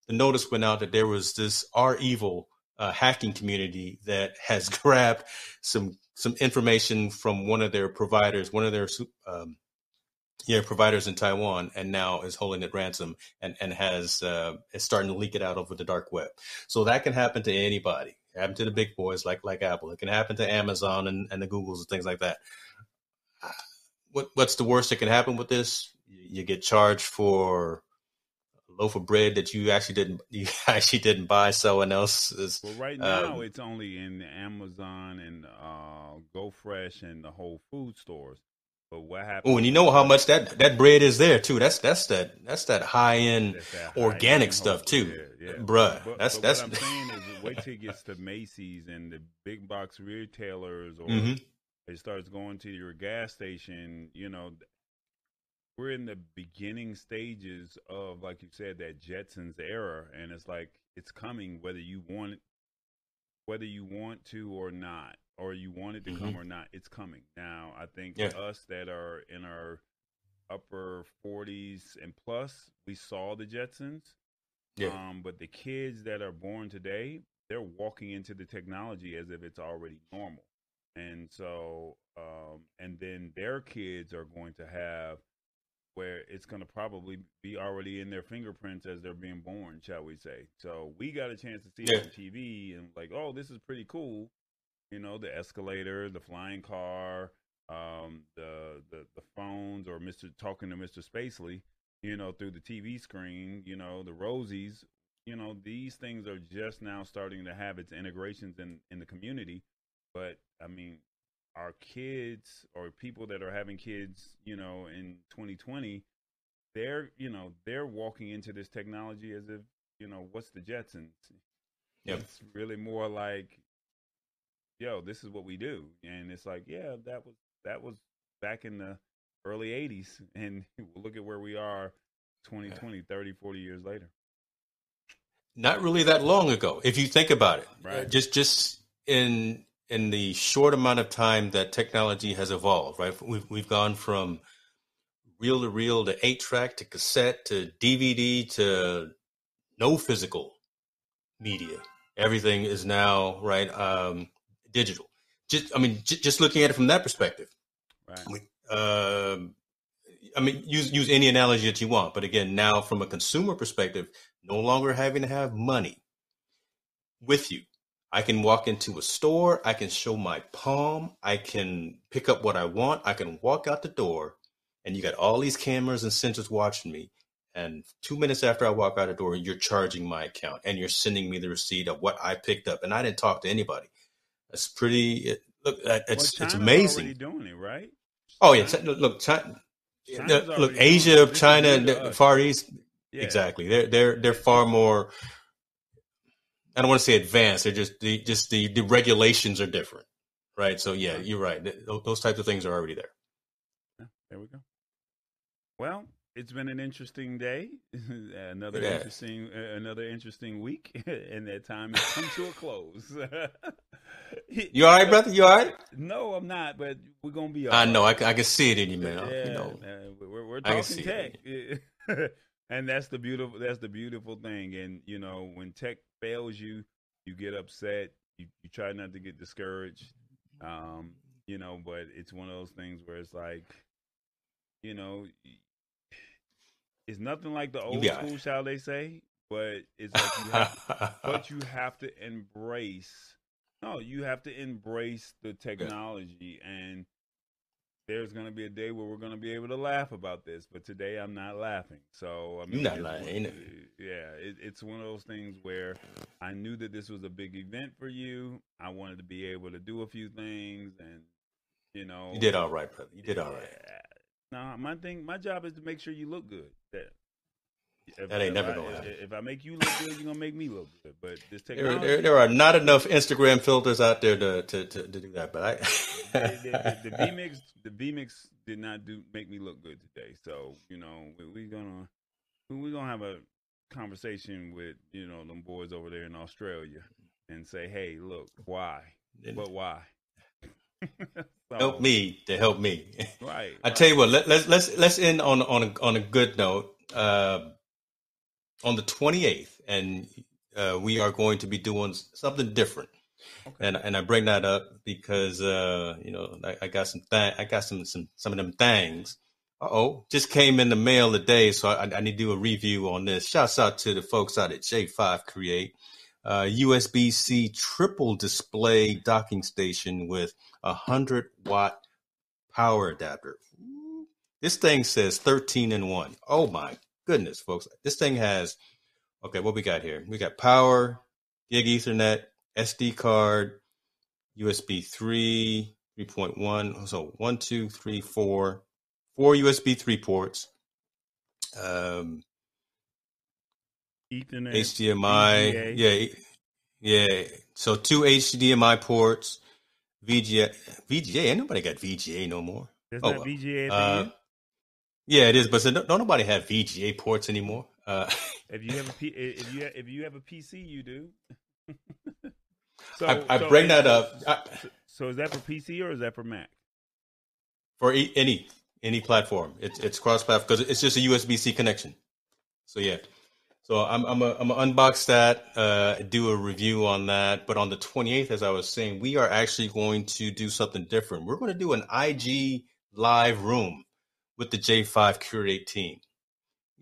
the notice went out that there was this REvil uh, hacking community that [laughs] has grabbed some some information from one of their providers, one of their um, yeah providers in Taiwan, and now is holding it ransom and and has uh, is starting to leak it out over the dark web. So that can happen to anybody. It happen to the big boys like like Apple. It can happen to Amazon and, and the Googles and things like that. What what's the worst that can happen with this? You get charged for a loaf of bread that you actually didn't [laughs] you actually didn't buy someone else's. Well, right now um, it's only in Amazon and uh, Go Fresh and the Whole Food stores. But what happened? Oh, and you know how much that that bread is there too. That's that's that that's that high end organic stuff too, yeah. bruh. But, that's but that's. What I'm saying is, wait till it gets to Macy's and the big box retailers, or mm-hmm. It starts going to your gas station. You know, we're in the beginning stages of, like you said, that Jetsons era, and it's like it's coming whether you want it, whether you want to or not. or you want it to Mhm. come or not, it's coming. Now, I think Yeah. for us that are in our upper 40s and plus, we saw the Jetsons. Yeah. Um, but the kids that are born today, they're walking into the technology as if it's already normal. And so, um, and then their kids are going to have where it's going to probably be already in their fingerprints as they're being born, shall we say. So we got a chance to see Yeah. it on TV and like, oh, this is pretty cool. You know, the escalator, the flying car, um, the, the the phones, or Mister talking to Mister Spacely, you know, through the TV screen. You know, the Rosies. You know, these things are just now starting to have its integrations in in the community. But I mean, our kids or people that are having kids, you know, in 2020, they're, you know, they're walking into this technology as if, you know, what's the Jetsons? Yep. It's really more like, yo, this is what we do. And it's like, yeah, that was that was back in the early 80s [laughs] and look at where we are 2020 30 40 years later Not really that long ago, if you think about it. Right. Uh, Just just in in the short amount of time that technology has evolved, right? We've we've gone from reel to reel to eight track to cassette to DVD to no physical media. Everything is now right um, digital. Just I mean, j- just looking at it from that perspective. right um, I mean, use use any analogy that you want, but again, now from a consumer perspective, no longer having to have money with you. I can walk into a store, I can show my palm, I can pick up what I want, I can walk out the door, and you got all these cameras and sensors watching me. And two minutes after I walk out the door, you're charging my account and you're sending me the receipt of what I picked up, and I didn't talk to anybody. That's pretty. It, look, that- well, it's it's amazing. doing it right Oh yeah, Chi- look, China, China's look, already look, doing it. Asia, China, the. Far East, yeah. exactly. They're they're they're far more. I don't want to say advanced. They're just the just the the regulations are different, right? So yeah, you're right. Those types of things are already there. Yeah, there we go. Well, it's been an interesting day, [laughs] another Yeah. interesting, uh, another interesting week, [laughs] and that time has come to a close. [laughs] You all right, brother? You all right? No, I'm not, but we're gonna be. All I know. I, right. can- I can see it in you, man. Yeah, You know, uh, we're, we're talking tech, and that's the beautiful. That's the beautiful thing. And you know, when tech fails you, you get upset. You, you try not to get discouraged. Um, you know, but it's one of those things where it's like, you know, it's nothing like the old it. school, shall they say? But it's like you have, but you have to embrace. No, you have to embrace the [laughs] technology, and there's going to be a day where we're going to be able to laugh about this. But today, I'm not laughing. So I mean, not one- Yeah, it, it's one of those things where I knew that this was a big event for you. I wanted to be able to do a few things, and you know, you did all right, brother. You did all right. yeah. No, my thing, my job is to make sure you look good. That if, That ain't never I, gonna happen. if I make you look good, you're gonna make me look good. But this There, technology, there, there are not enough Instagram filters out there to to, to, to do that, but I. [laughs] the, the, the, the VMix, the VMix did not do make me look good today. So you know, we, we gonna we gonna have a conversation with you know them boys over there in Australia and say, hey, look, why? But why? [laughs] So, help me to help me. right? I tell you what, let, let's let's let's end on on a, on a good note. Uh, on the twenty eighth, and uh, we are going to be doing something different. Okay. And and I bring that up because uh, you know I, I got some th- I got some some some of them things. Uh oh, just came in the mail today, so I, I need to do a review on this. Shouts out to the folks out at J5 Create. Uh, USB C triple display docking station with a hundred watt power adapter. This thing says 13 in one. Oh my goodness, folks. This thing has, okay, what we got here? We got power, gig ethernet, SD card, USB 3, 3.1. So one, two, three, four, four USB 3 ports, um, Ethernet, HDMI. VGA. Yeah. Yeah. So two HDMI ports, VGA. VGA. Ain't nobody got VGA no more. There's Oh, not well. VGA. Uh? Yeah, it is, but so don't, don't nobody have VGA ports anymore. Uh, [laughs] If you have a P, if you if you have a PC, you do. [laughs] so I, I so- bring that up. I, So is that for PC or is that for Mac? For e- any any platform, it's it's cross platform because it's just a USB C connection. So yeah, so I'm I'm a, I'm gonna unbox that, uh, do a review on that. But on the 28th, as I was saying, we are actually going to do something different. We're going to do an IG live room with the J5 Create team.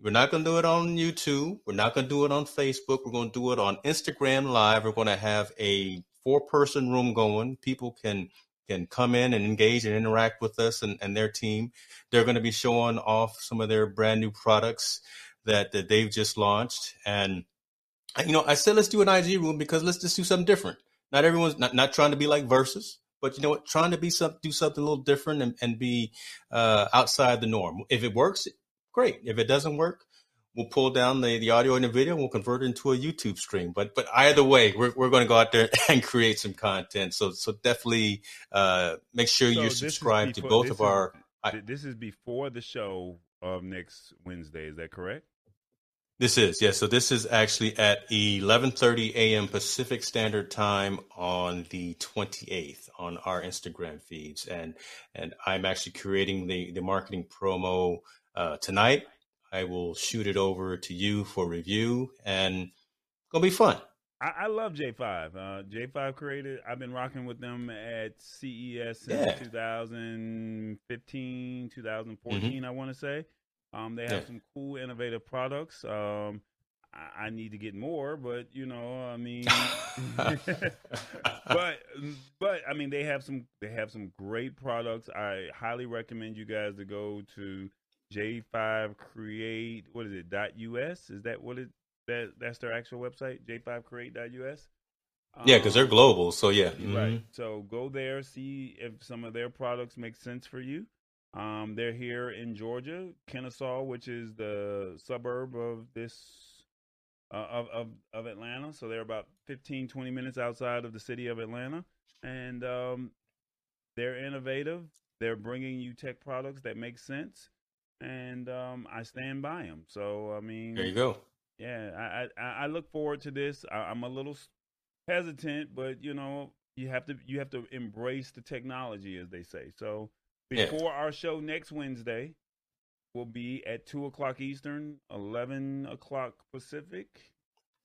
We're not going to do it on YouTube. We're not going to do it on Facebook. We're going to do it on Instagram Live. We're going to have a four person room going. People can can come in and engage and interact with us and, and their team. They're going to be showing off some of their brand new products that, that they've just launched. And you know, I said let's do an IG room because let's just do something different. Not everyone's not, not trying to be like versus, but you know what, trying to be some do something a little different and, and be uh, outside the norm. If it works, great. If it doesn't work, we'll pull down the, the audio and the video and we'll convert it into a YouTube stream. But but either way, we're, we're going to go out there [laughs] and create some content. So so definitely uh, make sure So you subscribe to both of is- our. This is before the show of next Wednesday. Is that correct? This is yes. So this is actually at 11:30 a.m. Pacific Standard Time on the 28th on our Instagram feeds, and and I'm actually creating the the marketing promo uh, tonight. I will shoot it over to you for review, and it's gonna be fun. I, I love J5. Uh, J5 created. I've been rocking with them at CES since Yeah. 2015, 2014. I want to say. Um, they have Mm-hmm. Yeah. some cool, innovative products. Um, I, I need to get more, but you know, I mean, [laughs] [laughs] but but I mean, they have some they have some great products. I highly recommend you guys to go to J5 Create. What is it? Dot US? Is that what it? That that's their actual website. J5Create.us. yeah, because they're Um, global. So yeah, Right. mhm. So go there, see if some of their products make sense for you. Um, they're here in Georgia, Kennesaw, which is the suburb of this uh, of, of of Atlanta. So they're about 15, 20 minutes outside of the city of Atlanta, and um, they're innovative. They're bringing you tech products that make sense, and um, I stand by them. So I mean, There you go. yeah, I, I I look forward to this. I, I'm a little hesitant, but you know, you have to you have to embrace the technology, as they say. So Yeah. before our show next Wednesday, will be at two o'clock Eastern, eleven o'clock Pacific.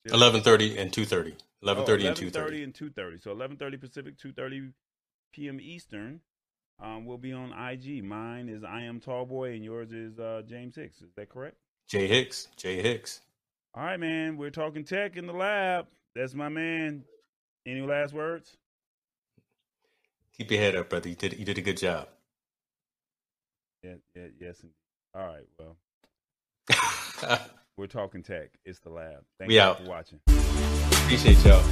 I- 11:30 and 2:30. 11:30 Oh, and 2:30. 11:30 and 2:30. So 11:30 Pacific, 2:30 p.m. Eastern. Um, we'll be on IG. Mine is I am Tallboy, and yours is uh, James Hicks. Is that correct? Jay Hicks. Jay Hicks. All right, man. We're talking tech in the lab. That's my man. Any last words? Keep your head up, brother. You did you did a good job. Yeah, yeah, yes. indeed. All right. Well, [laughs] we're talking tech. It's the lab. Thank We you out. for watching. Appreciate y'all.